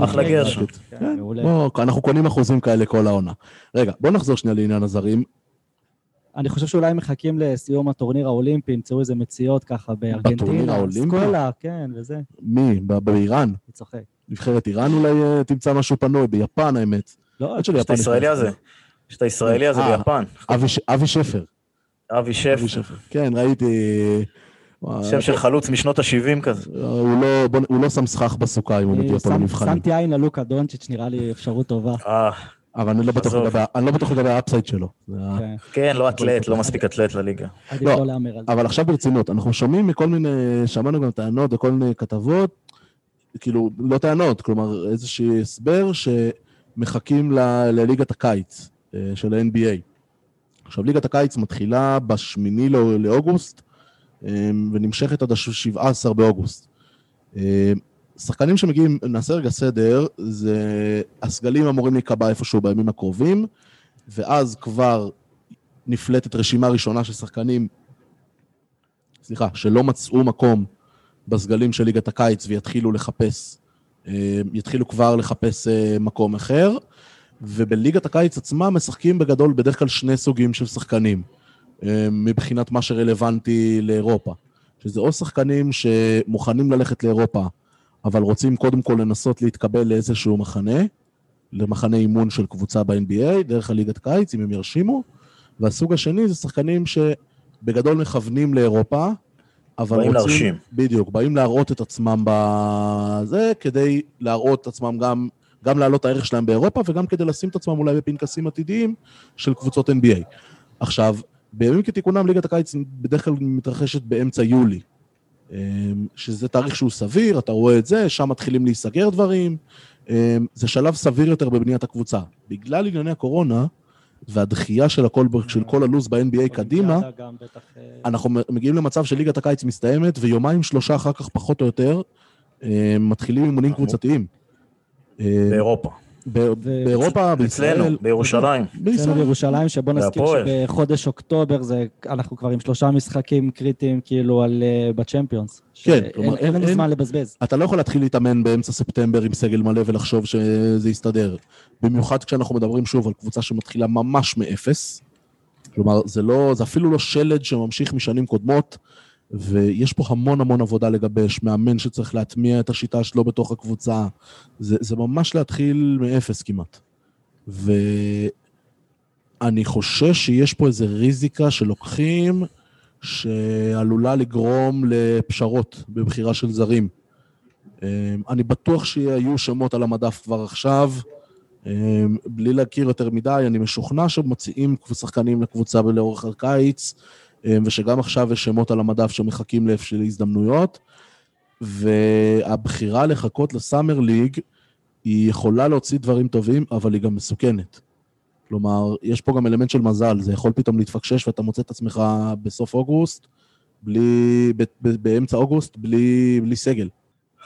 Speaker 7: אחלה. כן,
Speaker 5: כן,
Speaker 7: מעולה.
Speaker 5: בוא, אנחנו קונים אחוזים כאלה כל העונה. רגע, בוא נחזור שנייה לעניין הזרים.
Speaker 7: אני חושב שאולי הם מחכים לסיום הטורניר האולימפי, ימצאו איזה מציאות ככה בארגנטינה.
Speaker 5: בטורניר האולימפי?
Speaker 7: סקולה, כן, וזה.
Speaker 5: מי? ב- באיראן?
Speaker 7: אני צוחק.
Speaker 5: נבחרת איראן אולי אה, תמצא משהו פנוי, ביפן האמת.
Speaker 7: לא,
Speaker 6: יש את הישראלי. הזה. יש את הישראלי הזה
Speaker 5: אה.
Speaker 6: ביפן.
Speaker 5: אבי שפר.
Speaker 6: אבי שפר.
Speaker 5: שפר. כן, ראיתי...
Speaker 6: שם של חלוץ משנות ה-70 כזה.
Speaker 5: הוא לא, בוא, הוא לא שם סכך בסוכה אם הוא מגיע פה למבחנים.
Speaker 7: שמתי עין על לוקה דונצ'יץ', נראה לי אפשרות טובה.
Speaker 6: אה,
Speaker 5: אבל אני לא בטוח
Speaker 6: עזוב.
Speaker 5: לגבי- אני לא בטוח לגבי ה upside שלו.
Speaker 7: כן,
Speaker 6: כן, לא אתלט, לא מספיק אתלט לליגה.
Speaker 7: עדיף
Speaker 5: לא,
Speaker 7: לא להמר על זה.
Speaker 5: אבל עכשיו ברצינות, אנחנו שומעים מכל מיני, שמענו גם טענות וכל מיני כתבות, כאילו, לא טענות, כלומר, איזשהו הסבר שמחכים לליגת הקיץ אה, של ה-NBA. עכשיו, ליגת הקיץ מתחילה בשמיני לא- לאוגוסט, אה, ונמשכת עד ה-17 באוגוסט. אה, שחקנים שמגיעים, נעשה רגע סדר, זה הסגלים אמורים להיקבע איפשהו בימים הקרובים, ואז כבר נפלטת רשימה ראשונה של שחקנים סליחה, שלא מצאו מקום בסגלים של ליגת הקיץ ויתחילו לחפש, אה, יתחילו כבר לחפש מקום אחר, ובליגת הקיץ עצמה משחקים בגדול בדרך כלל שני סוגים של שחקנים, אה, מבחינת מה שרלוונטי לאירופה. שזה או שחקנים שמוכנים ללכת לאירופה, אבל רוצים קודם כל לנסות להתקבל לאיזשהו מחנה, למחנה אימון של קבוצה ב-NBA, דרך הליגת קיץ, אם הם ירשימו, והסוג השני זה שחקנים שבגדול מכוונים לאירופה, אבל
Speaker 6: באים
Speaker 5: רוצים...
Speaker 6: להרשים.
Speaker 5: בדיוק, באים להראות את עצמם בזה, כדי להראות את עצמם גם, גם להעלות את הערך שלהם באירופה, וגם כדי לשים את עצמם אולי בפנקסים עתידיים של קבוצות NBA. עכשיו, בימים כתיקונם, ליגת הקיץ בדרך כלל מתרחשת באמצע יולי, אמ, שזה תאריך שהוא סביר, אתה רואה את זה, שם מתחילים להיסגר דברים, אמ, זה שלב סביר יותר בבניית הקבוצה. בגלל ענייני הקורונה, והדחייה של הכל, של כל הלו"ז ב-NBA קדימה,
Speaker 7: אה,
Speaker 5: אנחנו מגיעים למצב שליגת הקיץ מסתיימת, ויומיים שלושה אחר כך, פחות או יותר, אה, מתחילים אימונים קבוצתיים. אה,
Speaker 6: באירופה.
Speaker 5: באירופה, בישראל.
Speaker 6: אצלנו, בירושלים.
Speaker 7: אצלנו
Speaker 5: בישראל.
Speaker 7: בירושלים, שבוא נזכיר. שבחודש אוקטובר זה, אנחנו כבר עם שלושה משחקים קריטיים כאילו על, אה, בצ'מפיונס.
Speaker 5: כן, כלומר,
Speaker 7: אין לנו זמן לבזבז.
Speaker 5: אתה לא יכול להתחיל להתאמן באמצע ספטמבר עם סגל מלא ולחשוב שזה יסתדר. במיוחד כשאנחנו מדברים שוב על קבוצה שמתחילה ממש מאפס. כלומר, זה לא, זה אפילו לא שלד שממשיך משנים קודמות, ויש פה המון המון עבודה לגבש, מאמן שצריך להטמיע את השיטה שלו בתוך הקבוצה. זה, זה ממש להתחיל מאפס כמעט. ואני חושש שיש פה איזה ריזיקה שלוקחים, שעלולה לגרום לפשרות בבחירה של זרים. אמ, אני בטוח שיהיו שמות על המדף כבר עכשיו, אמ, בלי להכיר יותר מדי, אני משוכנע שמוציאים שחקנים לקבוצה לאורך הקיץ, ושגם עכשיו יש שמות על המדף שמחכים לאיפה הזדמנויות, והבחירה לחכות לסאמר ליג, היא יכולה להוציא דברים טובים, אבל היא גם מסוכנת. כלומר, יש פה גם אלמנט של מזל, זה יכול פתאום להתפקשש ואתה מוצא את עצמך בסוף אוגוסט, בלי, ב, ב, באמצע אוגוסט, בלי, בלי סגל.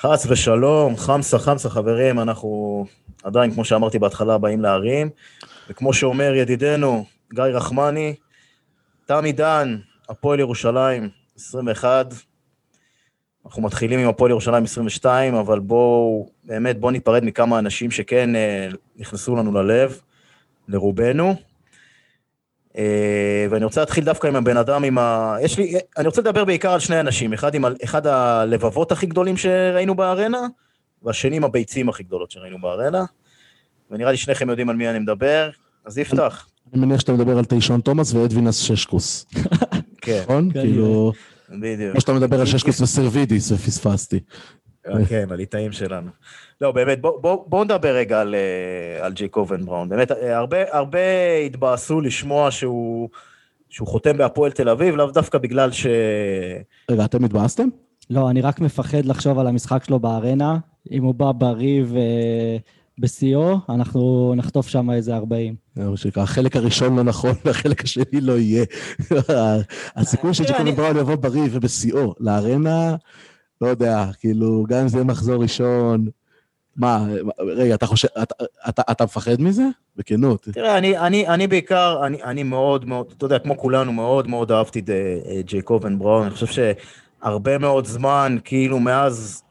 Speaker 6: חס ושלום, חמסה חמסה חברים, אנחנו עדיין, כמו שאמרתי בהתחלה, באים להרים. וכמו שאומר ידידנו גיא רחמני, תם עידן, הפועל ירושלים, 21. אנחנו מתחילים עם הפועל ירושלים 22, אבל בואו, באמת, בואו ניפרד מכמה אנשים שכן אה, נכנסו לנו ללב, לרובנו. אה, ואני רוצה להתחיל דווקא עם הבן אדם, עם ה... יש לי, אני רוצה לדבר בעיקר על שני אנשים, אחד עם ה- אחד הלבבות הכי גדולים שראינו בארנה, והשני עם הביצים הכי גדולות שראינו בארנה. ונראה לי שניכם יודעים על מי אני מדבר, אז יפתח.
Speaker 5: אני מניח שאתה מדבר על טיישון תומאס ואדווינס ששקוס,
Speaker 6: כן,
Speaker 5: נכון?
Speaker 7: כן,
Speaker 5: כאילו,
Speaker 6: בדיוק.
Speaker 5: כמו שאתה מדבר על ששקוס וסרווידיס, ופספסתי.
Speaker 6: כן, הליטאים שלנו. לא, באמת, בואו בוא, בוא נדבר רגע על, אה, על ג'ייק אובן בראון. באמת, אה, הרבה, הרבה התבאסו לשמוע שהוא, שהוא חותם בהפועל תל אביב, לאו דווקא בגלל ש...
Speaker 5: רגע, אתם התבאסתם?
Speaker 7: לא, אני רק מפחד לחשוב על המשחק שלו בארנה. אם הוא בא בריא ובשיאו, אנחנו נחטוף שם איזה 40.
Speaker 5: זה מה שנקרא, החלק הראשון לא נכון והחלק השני לא יהיה. הסיכוי שג'קובן
Speaker 6: אני-
Speaker 5: בראון יבוא בריא ובשיאו לארנה, לא יודע, כאילו, גם אם זה מחזור ראשון, מה, רגע, אתה חושב, אתה, אתה, אתה מפחד מזה? בכנות.
Speaker 6: תראה, אני, אני, אני בעיקר, אני, אני מאוד מאוד, אתה יודע, כמו כולנו, מאוד מאוד אהבתי את אה, ג'ייק אובן בראון. אני חושב שהרבה מאוד זמן, כאילו, מאז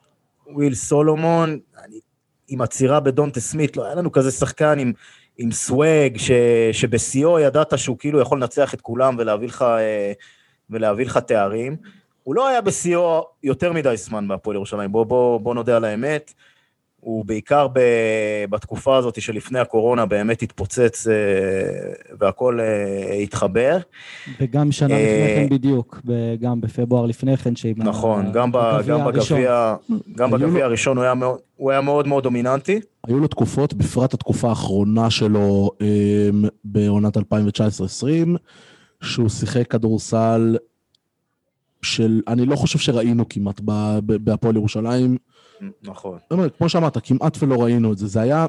Speaker 6: וויל סולומון, אני, עם עצירה בדונטה סמית, לא היה לנו כזה שחקן עם, עם סוואג, שבשיאו ידעת שהוא כאילו יכול לנצח את כולם ולהביא לך, אה, ולהביא לך תארים. הוא לא היה בשיאו יותר מדי זמן בהפועל ירושלים, בוא, בוא, בוא נודה על האמת. הוא בעיקר ב, בתקופה הזאת שלפני הקורונה באמת התפוצץ אה, והכל אה, התחבר.
Speaker 7: וגם שנה
Speaker 6: אה,
Speaker 7: לפני כן בדיוק, גם בפברואר לפני כן, שעם
Speaker 6: נכון, גם, ב,
Speaker 7: הגביע
Speaker 6: גם
Speaker 7: הראשון.
Speaker 6: בגביע, גם
Speaker 5: היו לו-
Speaker 6: בגביע הראשון הוא היה, מאוד, הוא היה מאוד מאוד דומיננטי.
Speaker 5: היו לו תקופות, בפרט התקופה האחרונה שלו אמ, בעונת 2019-2020, שהוא שיחק כדורסל של, אני לא חושב שראינו כמעט בהפועל ירושלים.
Speaker 6: נכון.
Speaker 5: אומרת, כמו שאמרת, כמעט ולא ראינו את זה, זה היה,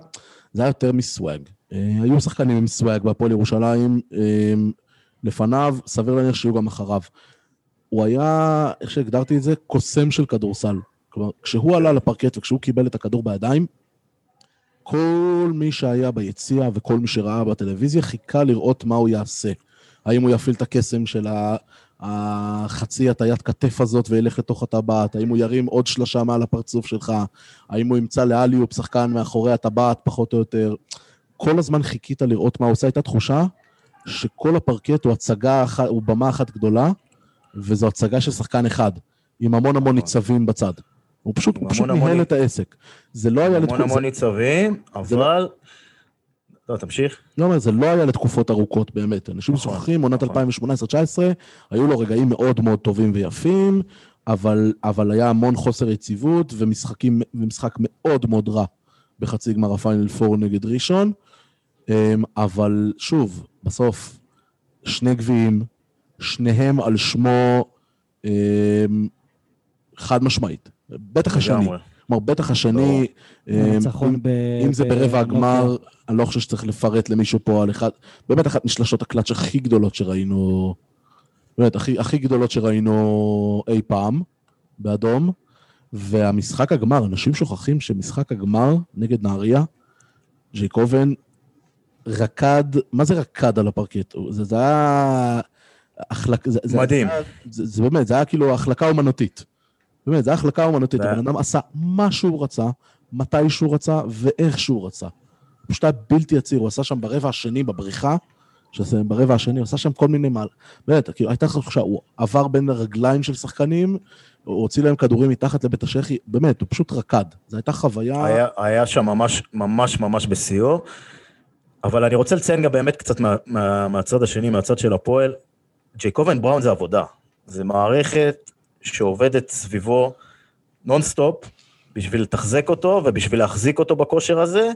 Speaker 5: זה היה יותר מסוואג. אה, היו שחקנים עם סוואג בהפועל ירושלים אה, לפניו, סביר להניח שיהיו גם אחריו. הוא היה, איך שהגדרתי את זה, קוסם של כדורסל. כלומר, כשהוא עלה לפרקט וכשהוא קיבל את הכדור בידיים, כל מי שהיה ביציע וכל מי שראה בטלוויזיה חיכה לראות מה הוא יעשה. האם הוא יפעיל את הקסם של ה- החצי הטיית כתף הזאת וילך לתוך הטבעת? האם הוא ירים עוד שלושה מעל הפרצוף שלך? האם הוא ימצא לאליופ שחקן מאחורי הטבעת, פחות או יותר? כל הזמן חיכית לראות מה הוא עושה. הייתה תחושה שכל הפרקט הוא הצגה אחת, הוא במה אחת גדולה, וזו הצגה של שחקן אחד, עם המון המון ניצבים בצד. הוא פשוט, הוא פשוט
Speaker 6: המון המון
Speaker 5: ניהל
Speaker 6: נ-
Speaker 5: את העסק. זה לא היה
Speaker 6: המון
Speaker 5: לתקופות...
Speaker 6: המון ניצבים,
Speaker 5: לא-
Speaker 6: אבל... לא, תמשיך.
Speaker 5: לא אומר, זה לא היה לתקופות ארוכות באמת. אנשים
Speaker 6: נכון,
Speaker 5: שוכחים, עונת
Speaker 6: נכון.
Speaker 5: 2018-2019, היו לו רגעים מאוד מאוד טובים ויפים, אבל, אבל היה המון חוסר יציבות ומשחקים, ומשחק מאוד מאוד רע בחצי גמר הפיינל פור נגד ראשון. אמ, אבל שוב, בסוף, שני גביעים, שניהם על שמו אמ, חד משמעית. בטח השני. כלומר, בטח השני...
Speaker 7: ב...
Speaker 5: אם זה ברבע. הגמר, אני לא חושב שצריך לפרט למישהו פה על אחד, באמת אחת משלשות הקלאץ' הכי גדולות שראינו, באמת, הכי, הכי גדולות שראינו אי פעם, באדום, והמשחק הגמר, אנשים שוכחים שמשחק הגמר נגד נהריה, ג'ייקובן רקד, מה זה רקד על הפרקט? זה, זה היה... החלק, זה, זה,
Speaker 6: מדהים.
Speaker 5: זה, זה באמת, זה היה כאילו החלקה אומנותית. באמת, זה היה החלקה אומנותית. הבן אדם עשה מה שהוא רצה, מתי שהוא רצה ואיך שהוא רצה. פשוט היה בלתי עציר, הוא עשה שם ברבע השני, בבריחה, שזה ברבע השני, הוא עשה שם כל מיני מעל... באמת, כאילו, הייתה תחושה, הוא עבר בין הרגליים של שחקנים, הוא הוציא להם כדורים מתחת לבית השחי, באמת, הוא פשוט רקד. זו הייתה חוויה...
Speaker 6: היה, היה שם ממש ממש ממש בשיאו, אבל אני רוצה לציין גם באמת קצת מה, מה, מהצד השני, מהצד של הפועל. ג'ייקובן בראון זה עבודה, זה מערכת שעובדת סביבו נונסטופ בשביל לתחזק אותו ובשביל להחזיק אותו בכושר הזה,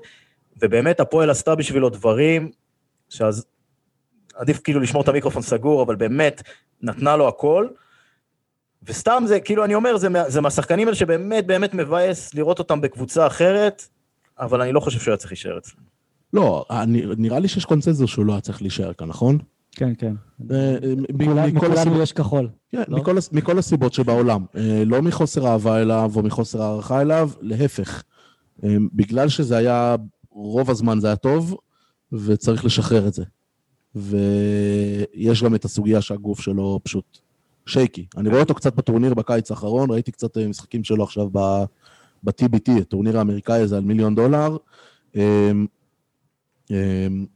Speaker 6: ובאמת הפועל עשתה בשבילו דברים שאז עדיף כאילו לשמור את המיקרופון סגור, אבל באמת נתנה לו הכל. וסתם זה, כאילו, אני אומר, זה, זה מהשחקנים האלה שבאמת באמת מבאס לראות אותם בקבוצה אחרת, אבל אני לא חושב שהוא היה צריך להישאר אצלנו.
Speaker 5: לא, אני, נראה לי שיש קונצנזוס שהוא לא היה צריך להישאר כאן, נכון?
Speaker 7: כן, כן.
Speaker 5: אה, מכל
Speaker 7: מכולנו
Speaker 5: הסיבות-
Speaker 7: יש כחול.
Speaker 5: כן,
Speaker 7: לא?
Speaker 5: מכל, הס- מכל הסיבות שבעולם. אה, לא מחוסר אהבה אליו או מחוסר הערכה אליו, להפך. אה, בגלל שזה היה, רוב הזמן זה היה טוב, וצריך לשחרר את זה. ויש גם את הסוגיה שהגוף שלו פשוט שייקי. אני רואה אותו קצת בטורניר בקיץ האחרון, ראיתי קצת אה, משחקים שלו עכשיו ב- ב-TBT, הטורניר האמריקאי הזה על מיליון דולר.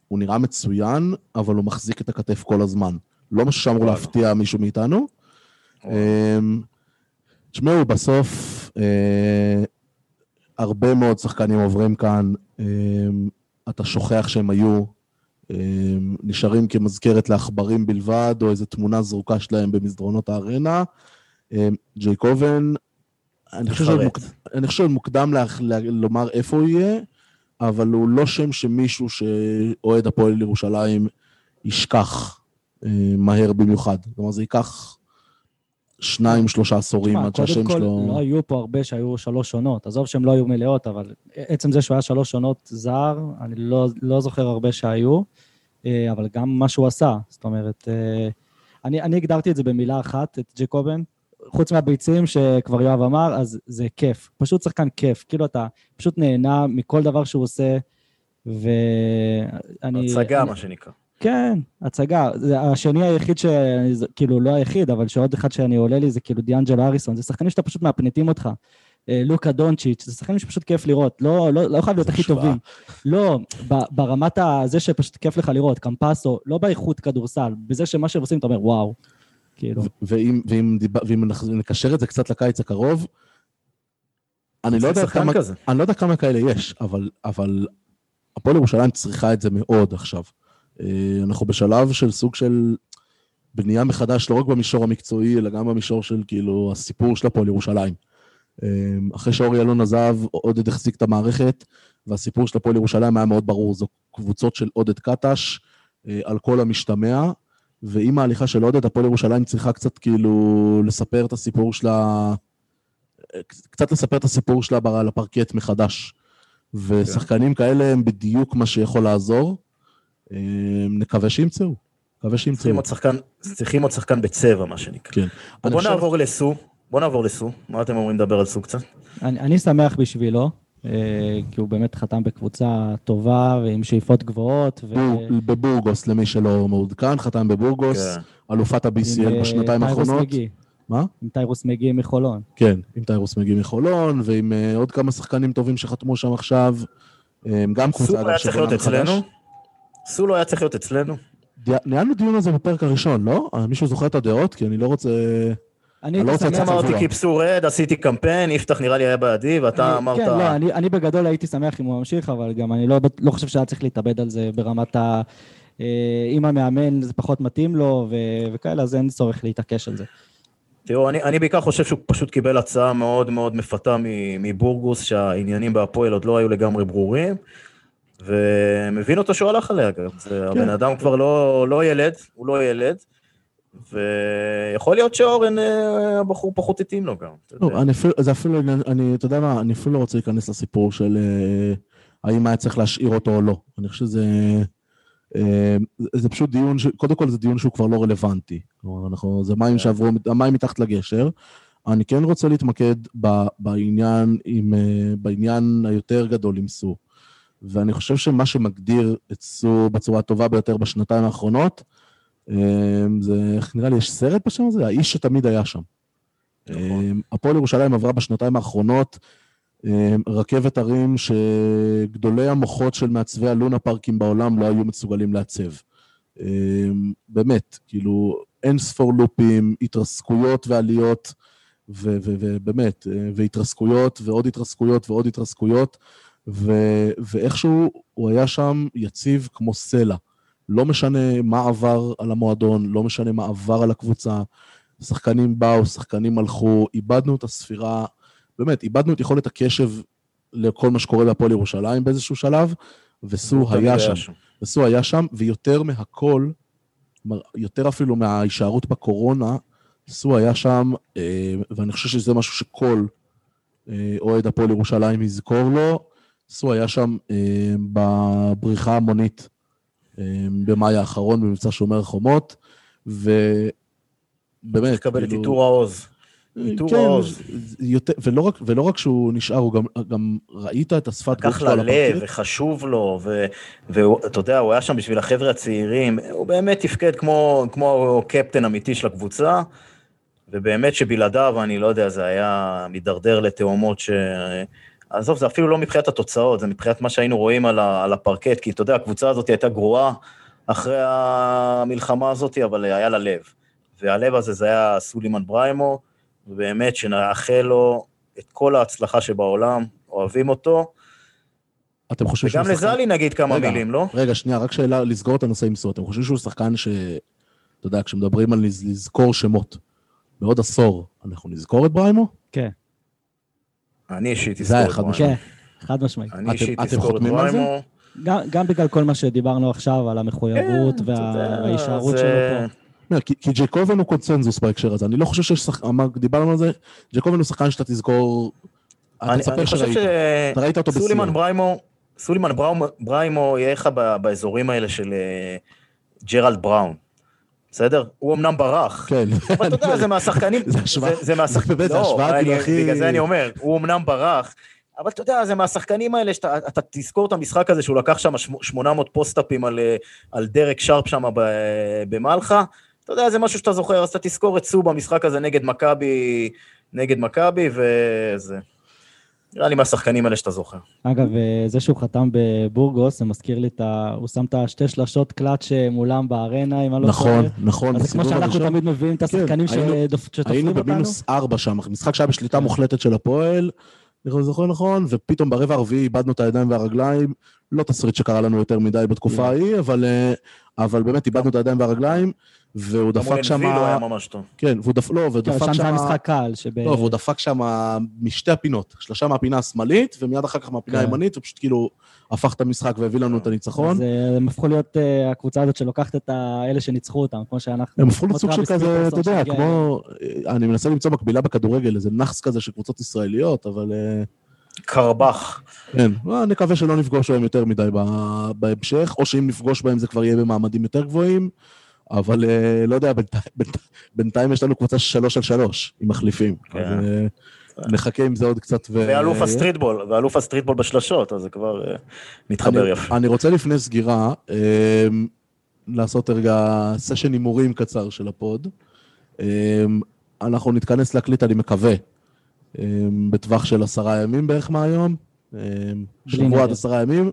Speaker 5: הוא נראה מצוין, אבל הוא מחזיק את הכתף כל הזמן. לא משהו שאמור. להפתיע מישהו מאיתנו. אמ, תשמעו, בסוף אה, הרבה מאוד שחקנים עוברים כאן, אמ, אתה שוכח שהם היו, אמ, נשארים כמזכרת לעכברים בלבד, או איזו תמונה זרוקה שלהם במסדרונות הארנה. אמ, ג'ייק אובן, אני חושב שעוד
Speaker 6: מתחרט.
Speaker 5: מוקד- אני חושב שעוד מוקדם לה- לה- לומר איפה הוא יהיה, אבל הוא לא שם שמישהו שאוהד הפועל ירושלים ישכח אה, מהר במיוחד. כלומר, זה ייקח שניים, שלושה עשורים עד
Speaker 7: קודם
Speaker 5: שהשם
Speaker 7: כל,
Speaker 5: שלו...
Speaker 7: לא היו פה הרבה שהיו שלוש עונות. עזוב שהם לא היו מלאות, אבל עצם זה שהוא היה שלוש עונות זר, אני לא, לא זוכר הרבה שהיו, אה, אבל גם מה שהוא עשה. זאת אומרת, אה, אני, אני הגדרתי את זה במילה אחת, את ג'קובן, חוץ מהביצים שכבר יואב אמר, אז זה כיף. פשוט שחקן כיף. כאילו אתה פשוט נהנה מכל דבר שהוא עושה, ואני...
Speaker 6: הצגה,
Speaker 7: אני-
Speaker 6: מה שנקרא.
Speaker 7: כן, הצגה. זה השני היחיד ש... כאילו, לא היחיד, אבל שעוד אחד שאני עולה לי זה כאילו דיאנג'לו אריסון. זה שחקנים שאתה פשוט מהפנטים אותך. אה, לוקה דונצ'יץ', זה שחקנים שפשוט כיף לראות. לא, לא, לא חייב להיות הכי
Speaker 5: השוואה.
Speaker 7: טובים. לא, ב- ברמת ה- זה שפשוט כיף לך לראות, קמפסו, לא באיכות כדורסל, בזה שמה שהם עושים, אתה אומר, וואו. כאילו,
Speaker 5: ואם, ואם, דיב... ואם נקשר את זה קצת לקיץ הקרוב, אני לא, יודע כמה,
Speaker 6: כזה.
Speaker 5: אני לא יודע כמה כאלה יש, אבל, אבל הפועל ירושלים צריכה את זה מאוד עכשיו. אה, אנחנו בשלב של סוג של בנייה מחדש, לא רק במישור המקצועי, אלא גם במישור של כאילו הסיפור של הפועל ירושלים. אה, אחרי שאורי אלון עזב, עודד החזיק את המערכת, והסיפור של הפועל ירושלים היה מאוד ברור, זו קבוצות של עודד קטש, אה, על כל המשתמע, ועם ההליכה של עודד, הפועל ירושלים צריכה קצת כאילו לספר את הסיפור שלה, קצת לספר את הסיפור שלה על הפרקט מחדש. ושחקנים כאלה הם בדיוק מה שיכול לעזור. אה, נקווה שימצאו. נקווה שימצאו.
Speaker 6: צריכים עוד שחקן, צריכים עוד שחקן בצבע, מה שנקרא.
Speaker 5: כן.
Speaker 6: בוא נעבור לסו. בוא נעבור לסו. מה אתם אומרים לדבר על סו קצת?
Speaker 7: אני, אני שמח בשבילו, כי הוא באמת חתם בקבוצה טובה ועם שאיפות גבוהות. ו...
Speaker 5: בור- בבורגוס, למי שלא מעודכן, חתם בבורגוס,
Speaker 6: כן.
Speaker 5: אלופת ה-BCL
Speaker 7: אה,
Speaker 5: בשנתיים
Speaker 7: טיירוס
Speaker 5: האחרונות.
Speaker 7: מגי,
Speaker 5: מה?
Speaker 7: עם טיירוס מגי מחולון.
Speaker 5: כן, עם טיירוס מגיע מחולון, ועם אה, עוד כמה שחקנים טובים שחתמו שם עכשיו. אה, גם קבוצה, אגב,
Speaker 6: היה צריך להיות
Speaker 5: שבונה מחדש.
Speaker 6: אצלנו? סו לא היה צריך להיות אצלנו?
Speaker 5: ניהלנו דיון על זה בפרק הראשון, לא? אה, מישהו זוכר את הדעות? כי אני לא רוצה...
Speaker 7: אני
Speaker 5: לא רוצה. לצאת
Speaker 6: אמרתי. קיפסו רד, עשיתי קמפיין, יפתח נראה לי היה בעדי, ואתה אמרת...
Speaker 7: כן, לא, אני, אני בגדול הייתי שמח אם הוא ממשיך, אבל גם אני לא, לא חושב שהיה צריך להתאבד על זה ברמת ה... אה, אם המאמן זה פחות מתאים לו ו, וכאלה, אז אין צורך להתעקש על זה.
Speaker 6: תראו, אני, אני בעיקר חושב שהוא פשוט קיבל הצעה מאוד מאוד מפתה מבורגוס, שהעניינים בהפועל עוד לא היו לגמרי ברורים, ומבין אותו שהוא הלך עליה גם.
Speaker 5: כן.
Speaker 6: הבן אדם כבר לא, לא ילד, הוא לא ילד, ויכול להיות שאורן, אה, הבחור פחות התאים לו גם.
Speaker 5: לא. אני אפילו, זה אפילו, אני, אתה יודע מה, אני אפילו לא רוצה להיכנס לסיפור של אה, האם היה צריך להשאיר אותו או לא. אני חושב שזה... אה, זה- פשוט דיון, ש... קודם כל זה דיון שהוא כבר לא רלוונטי. כלומר, אנחנו, זה מים
Speaker 6: כן.
Speaker 5: שעברו, המים מתחת לגשר. אני כן רוצה להתמקד ב, בעניין, עם, בעניין היותר גדול עם סו. ואני חושב שמה שמגדיר את סו בצורה הטובה ביותר בשנתיים האחרונות, זה, איך נראה לי, יש סרט בשם הזה? האיש שתמיד היה שם.
Speaker 6: נכון.
Speaker 5: אמ, הפועל ירושלים עברה בשנתיים האחרונות אמ, רכבת הרים שגדולי המוחות של מעצבי הלונה פארקים בעולם לא היו מסוגלים לעצב. אמ, באמת, כאילו, אין ספור לופים, התרסקויות ועליות, ובאמת, אה, והתרסקויות ועוד התרסקויות ועוד התרסקויות, ו- ואיכשהו הוא היה שם יציב כמו סלע. לא משנה מה עבר על המועדון, לא משנה מה עבר על הקבוצה, שחקנים באו, שחקנים הלכו, איבדנו את הספירה, באמת, איבדנו את יכולת הקשב לכל מה שקורה בהפועל ירושלים באיזשהו שלב, וסו היה שם. וסו היה שם, ויותר מהכל, יותר אפילו מההישארות בקורונה, סו היה שם, אה, ואני חושב שזה משהו שכל אה, אוהד הפועל ירושלים יזכור לו, סו היה שם אה, בבריחה ההמונית אה, במאי האחרון במבצע שומר החומות, ובאמת,
Speaker 6: תקבל את עיטור העוז. עיטור
Speaker 5: כן,
Speaker 6: העוז.
Speaker 5: יותר, ולא, רק, ולא רק שהוא נשאר, הוא גם, גם ראית את השפת גוף
Speaker 6: לקח
Speaker 5: שלו על
Speaker 6: ללב,
Speaker 5: הפרקט.
Speaker 6: וחשוב לו, ו- ואתה יודע, הוא היה שם בשביל החבר'ה הצעירים, הוא באמת תפקד כמו, כמו קפטן אמיתי של הקבוצה, ובאמת שבלעדיו, אני לא יודע, זה היה מידרדר לתאומות ש... עזוב, זה אפילו לא מבחינת התוצאות, זה מבחינת מה שהיינו רואים על, ה... על הפרקט, כי אתה יודע, הקבוצה הזאת הייתה גרועה אחרי המלחמה הזאת, אבל היה לה לב. והלב הזה זה היה סולימן בריימו, ובאמת שנאחל לו את כל ההצלחה שבעולם, אוהבים אותו.
Speaker 5: אתם חושבים
Speaker 6: וגם
Speaker 5: שהוא שחקן-
Speaker 6: לזלי נגיד כמה
Speaker 5: רגע,
Speaker 6: מילים, לא?
Speaker 5: רגע, שנייה, רק שאלה, לסגור את הנושא עם סו. אתם חושבים שהוא שחקן ש... אתה יודע, כשמדברים על לז- לזכור שמות, בעוד עשור, אנחנו נזכור את בריימו?
Speaker 7: כן,
Speaker 6: אני אישית אזכור את
Speaker 5: חד
Speaker 6: בריימו.
Speaker 7: כן, חד משמעית.
Speaker 6: אני
Speaker 5: אתם-
Speaker 6: אישית
Speaker 5: אתם
Speaker 6: אזכור את
Speaker 5: חותמים על זה?
Speaker 6: בריימו.
Speaker 7: גם, גם בגלל כל מה שדיברנו עכשיו על המחויבות
Speaker 6: כן,
Speaker 7: וההישארות
Speaker 6: זה-
Speaker 7: שלו פה.
Speaker 5: לא, כי, כי ג'ייקובן הוא קונצנזוס בהקשר הזה. אני לא חושב שיש שחקן, דיברנו על זה, ג'ייקובן הוא שחקן שאתה תזכור... אתה
Speaker 6: אני,
Speaker 5: תספר שראית. אתה ראית אותו בסיום.
Speaker 6: בריימו, סולימן בריימו, בריימו יהיה לך באזורים האלה של אה, ג'רלד בראון, בסדר? הוא אמנם ברח,
Speaker 5: כן.
Speaker 6: אבל אתה יודע, זה מהשחקנים,
Speaker 5: זה השוואה-
Speaker 6: זה, זה מהשחק...
Speaker 5: באמת, זה
Speaker 6: לא,
Speaker 5: השוואה כאילו הכי-
Speaker 6: בגלל זה אני אומר, הוא אמנם ברח, אבל אתה יודע, זה מהשחקנים האלה שאתה אתה תזכור את המשחק הזה שהוא לקח שם שמ- 800 פוסט-אפים על, אה, על דרק שרפ שם במלחה, אתה יודע, זה משהו שאתה זוכר, אז אתה תזכור את סו במשחק הזה נגד מכבי, נגד מכבי, וזה... נראה לי מהשחקנים האלה שאתה זוכר.
Speaker 7: אגב, אה, זה שהוא חתם בבורגוס, זה מזכיר לי את ה... הוא שם את השתי שלשות קלאץ' אה, מולם בארנה, אם אני לא
Speaker 5: נכון,
Speaker 7: טועה.
Speaker 5: נכון.
Speaker 7: אז זה כמו שאנחנו. תמיד מביאים את השחקנים
Speaker 5: היינו-
Speaker 7: שדופ- שתופרים
Speaker 5: היינו
Speaker 7: אותנו.
Speaker 5: במינוס ארבע שם, משחק שהיה בשליטה מוחלטת של הפועל, אני זוכר נכון, ופתאום ברבע הרביעי איבדנו את הידיים והרגליים, לא תסריט שקרה לנו יותר מדי בתקופה
Speaker 7: לא.
Speaker 5: ההיא, אבל, אה, אבל באמת איבדנו את הידיים והרגליים, והוא
Speaker 6: גם
Speaker 5: דפק שם...
Speaker 6: אנבילו היה ממש טוב.
Speaker 5: כן, והוא דפק, לא, והוא
Speaker 7: כן,
Speaker 5: דפק
Speaker 7: שם זה
Speaker 5: שם...
Speaker 7: היה משחק קל, שב...
Speaker 5: לא, והוא דפק שם משתי הפינות, שלושה מהפינה השמאלית, ומיד אחר כך מהפינה
Speaker 7: כן.
Speaker 5: הימנית, ופשוט כאילו הפך את המשחק והביא לנו את הניצחון.
Speaker 7: אז אה, הם הפכו להיות אה, הקבוצה הזאת שלוקחת את האלה שניצחו אותם, כמו שאנחנו...
Speaker 5: הם הפכו לסוג של כזה, אתה יודע, כמו... אני מנסה למצוא מקבילה בכדורגל, איזה נאחס כזה של קבוצות ישראליות, אבל... אה,
Speaker 6: קרבח.
Speaker 5: כן, לא, נקווה שלא נפגוש בהם יותר מדי בהמשך, או שאם נפגוש בהם זה כבר יהיה במעמדים יותר גבוהים, אבל אה, לא יודע, בינתיים, בינתיים, בינתיים יש לנו קבוצה של שלוש על שלוש, עם מחליפים.
Speaker 6: כן.
Speaker 5: אז אה, נחכה עם זה עוד קצת.
Speaker 6: ואלוף ה streetball, ואלוף ה streetball בשלשות, אז זה כבר אה, מתחבר יפה.
Speaker 5: אני רוצה לפני סגירה, לעשות רגע סשן הימורים קצר של ה pod. אנחנו נתכנס להקליט, אני מקווה, בטווח של עשרה ימים בערך מהיום. שבוע. עד עשרה ימים.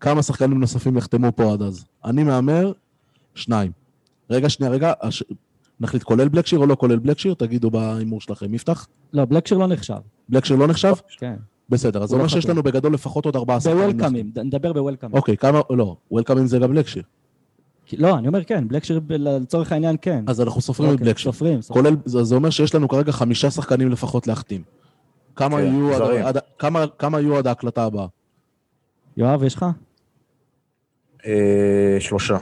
Speaker 5: כמה שחקנים נוספים יחתמו פה עד אז? אני מהמר, שניים. רגע, שנייה, רגע, הש... נחליט כולל בלקשיר או לא כולל בלקשיר? תגידו בהימור שלכם. יפתח?
Speaker 7: לא, בלקשיר לא נחשב.
Speaker 5: בלקשיר לא נחשב?
Speaker 7: כן.
Speaker 5: בסדר, אז זה
Speaker 7: הוא לא
Speaker 5: אומר שיש. לנו בגדול לפחות עוד ארבעה שחקנים.
Speaker 7: בוולקאמים, נדבר בוולקאמים.
Speaker 5: אוקיי, כמה, לא, וולקאמים זה גם בלקשיר.
Speaker 7: לא, אני אומר כן, בלקשיר לצורך העניין כן.
Speaker 5: אז אנחנו סופרים את
Speaker 7: אוקיי,
Speaker 5: בלקשיר.
Speaker 7: סופרים, סופרים.
Speaker 5: כולל, זה אומר שיש לנו כרגע חמישה שחקנים לפחות להחתים. כמה
Speaker 6: כן,
Speaker 5: עד- יהיו עד ההקלטה הבאה?
Speaker 7: יואב, יש לך?
Speaker 6: אה, שלושה.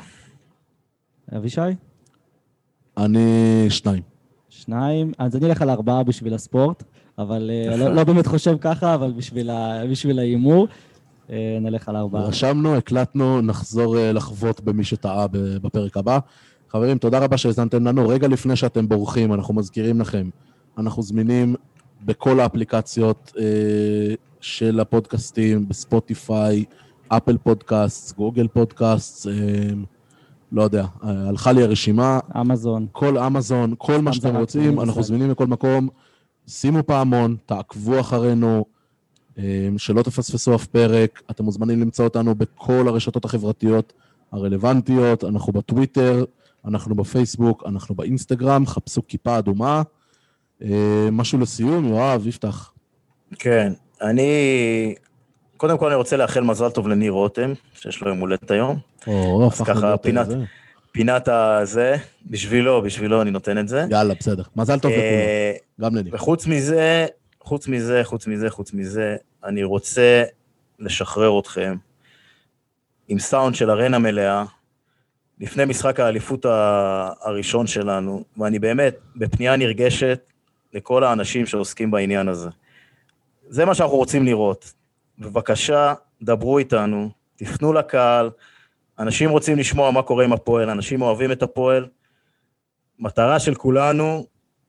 Speaker 7: אבישי?
Speaker 5: אני שניים.
Speaker 7: שניים, אז אני אלך על ארבעה בשביל הספורט, אבל אה. לא, לא באמת חושב ככה, אבל בשביל, ההימור, אה, נלך על ארבעה.
Speaker 5: רשמנו, הקלטנו, נחזור אה, לחוות במי שטעה בפרק הבא. חברים, תודה רבה שהאזנתם לנו. רגע לפני שאתם בורחים, אנחנו מזכירים לכם, אנחנו זמינים בכל האפליקציות אה, של הפודקאסטים, בספוטיפיי, אפל פודקאסט, גוגל פודקאסט, אה, לא יודע, אה, הלכה לי הרשימה,
Speaker 7: אמזון.
Speaker 5: כל אמזון, כל מה שאתם רוצים. אנחנו זמינים בכל מקום. שימו פעמון, תעקבו אחרינו, אה, שלא תפספסו אף פרק. אתם מוזמנים למצוא אותנו בכל הרשתות החברתיות הרלוונטיות, אנחנו בטוויטר, אנחנו בפייסבוק, אנחנו באינסטגרם, חפשו כיפה אדומה. אה, משהו לסיום, יואב, יפתח.
Speaker 6: כן, אני... קודם כל אני רוצה לאחל מזל טוב לניר רותם, שיש לו יום הולדת היום.
Speaker 5: או,
Speaker 6: אז
Speaker 5: הפכנו
Speaker 6: ככה,
Speaker 5: אה,
Speaker 6: פינת-. פינת הזה, בשבילו, בשבילו אני נותן את זה.
Speaker 5: יאללה, בסדר. מזל טוב לכולם,
Speaker 6: אה,
Speaker 5: גם לניר.
Speaker 6: וחוץ מזה, חוץ מזה, חוץ מזה, חוץ מזה, אני רוצה לשחרר אתכם עם סאונד של ארנה מלאה, לפני משחק האליפות הראשון שלנו, ואני באמת בפנייה נרגשת לכל האנשים שעוסקים בעניין הזה. זה מה שאנחנו רוצים לראות. בבקשה, דברו איתנו, תפנו לקהל, אנשים רוצים לשמוע מה קורה עם הפועל, אנשים אוהבים את הפועל. מטרה של כולנו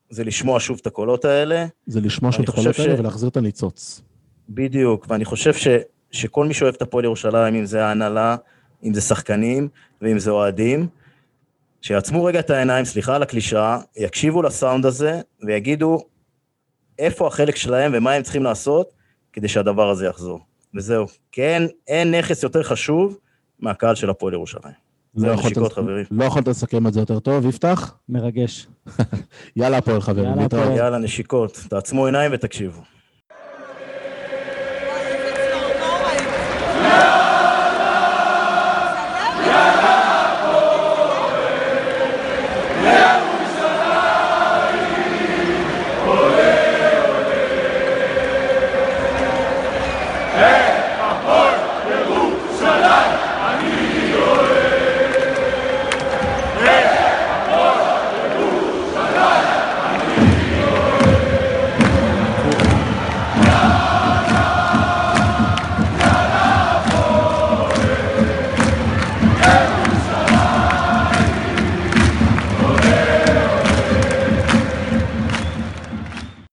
Speaker 6: זה לשמוע שוב את הקולות האלה,
Speaker 5: זה לשמוע
Speaker 6: אני
Speaker 5: את הקולות האלה
Speaker 6: ש-
Speaker 5: ולהחזיר את הניצוץ.
Speaker 6: בדיוק, ואני חושב ש, שכל מי שאוהב את הפועל ירושלים, אם זה ההנהלה, אם זה שחקנים ואם זה אוהדים, שיעצמו רגע את העיניים, סליחה על הקלישאה, יקשיבו לסאונד הזה ויגידו איפה החלק שלהם ומה הם צריכים לעשות כדי שהדבר הזה יחזור. וזהו. כן, אין נכס יותר חשוב מהקהל של הפועל ירושלים.
Speaker 5: לא יכולת-. לא יכולת לסכם את זה יותר טוב, יפתח?
Speaker 7: מרגש.
Speaker 5: יאללה הפועל חברים,
Speaker 7: יאללה.
Speaker 6: יאללה, נשיקות. תעצמו עיניים ותקשיבו.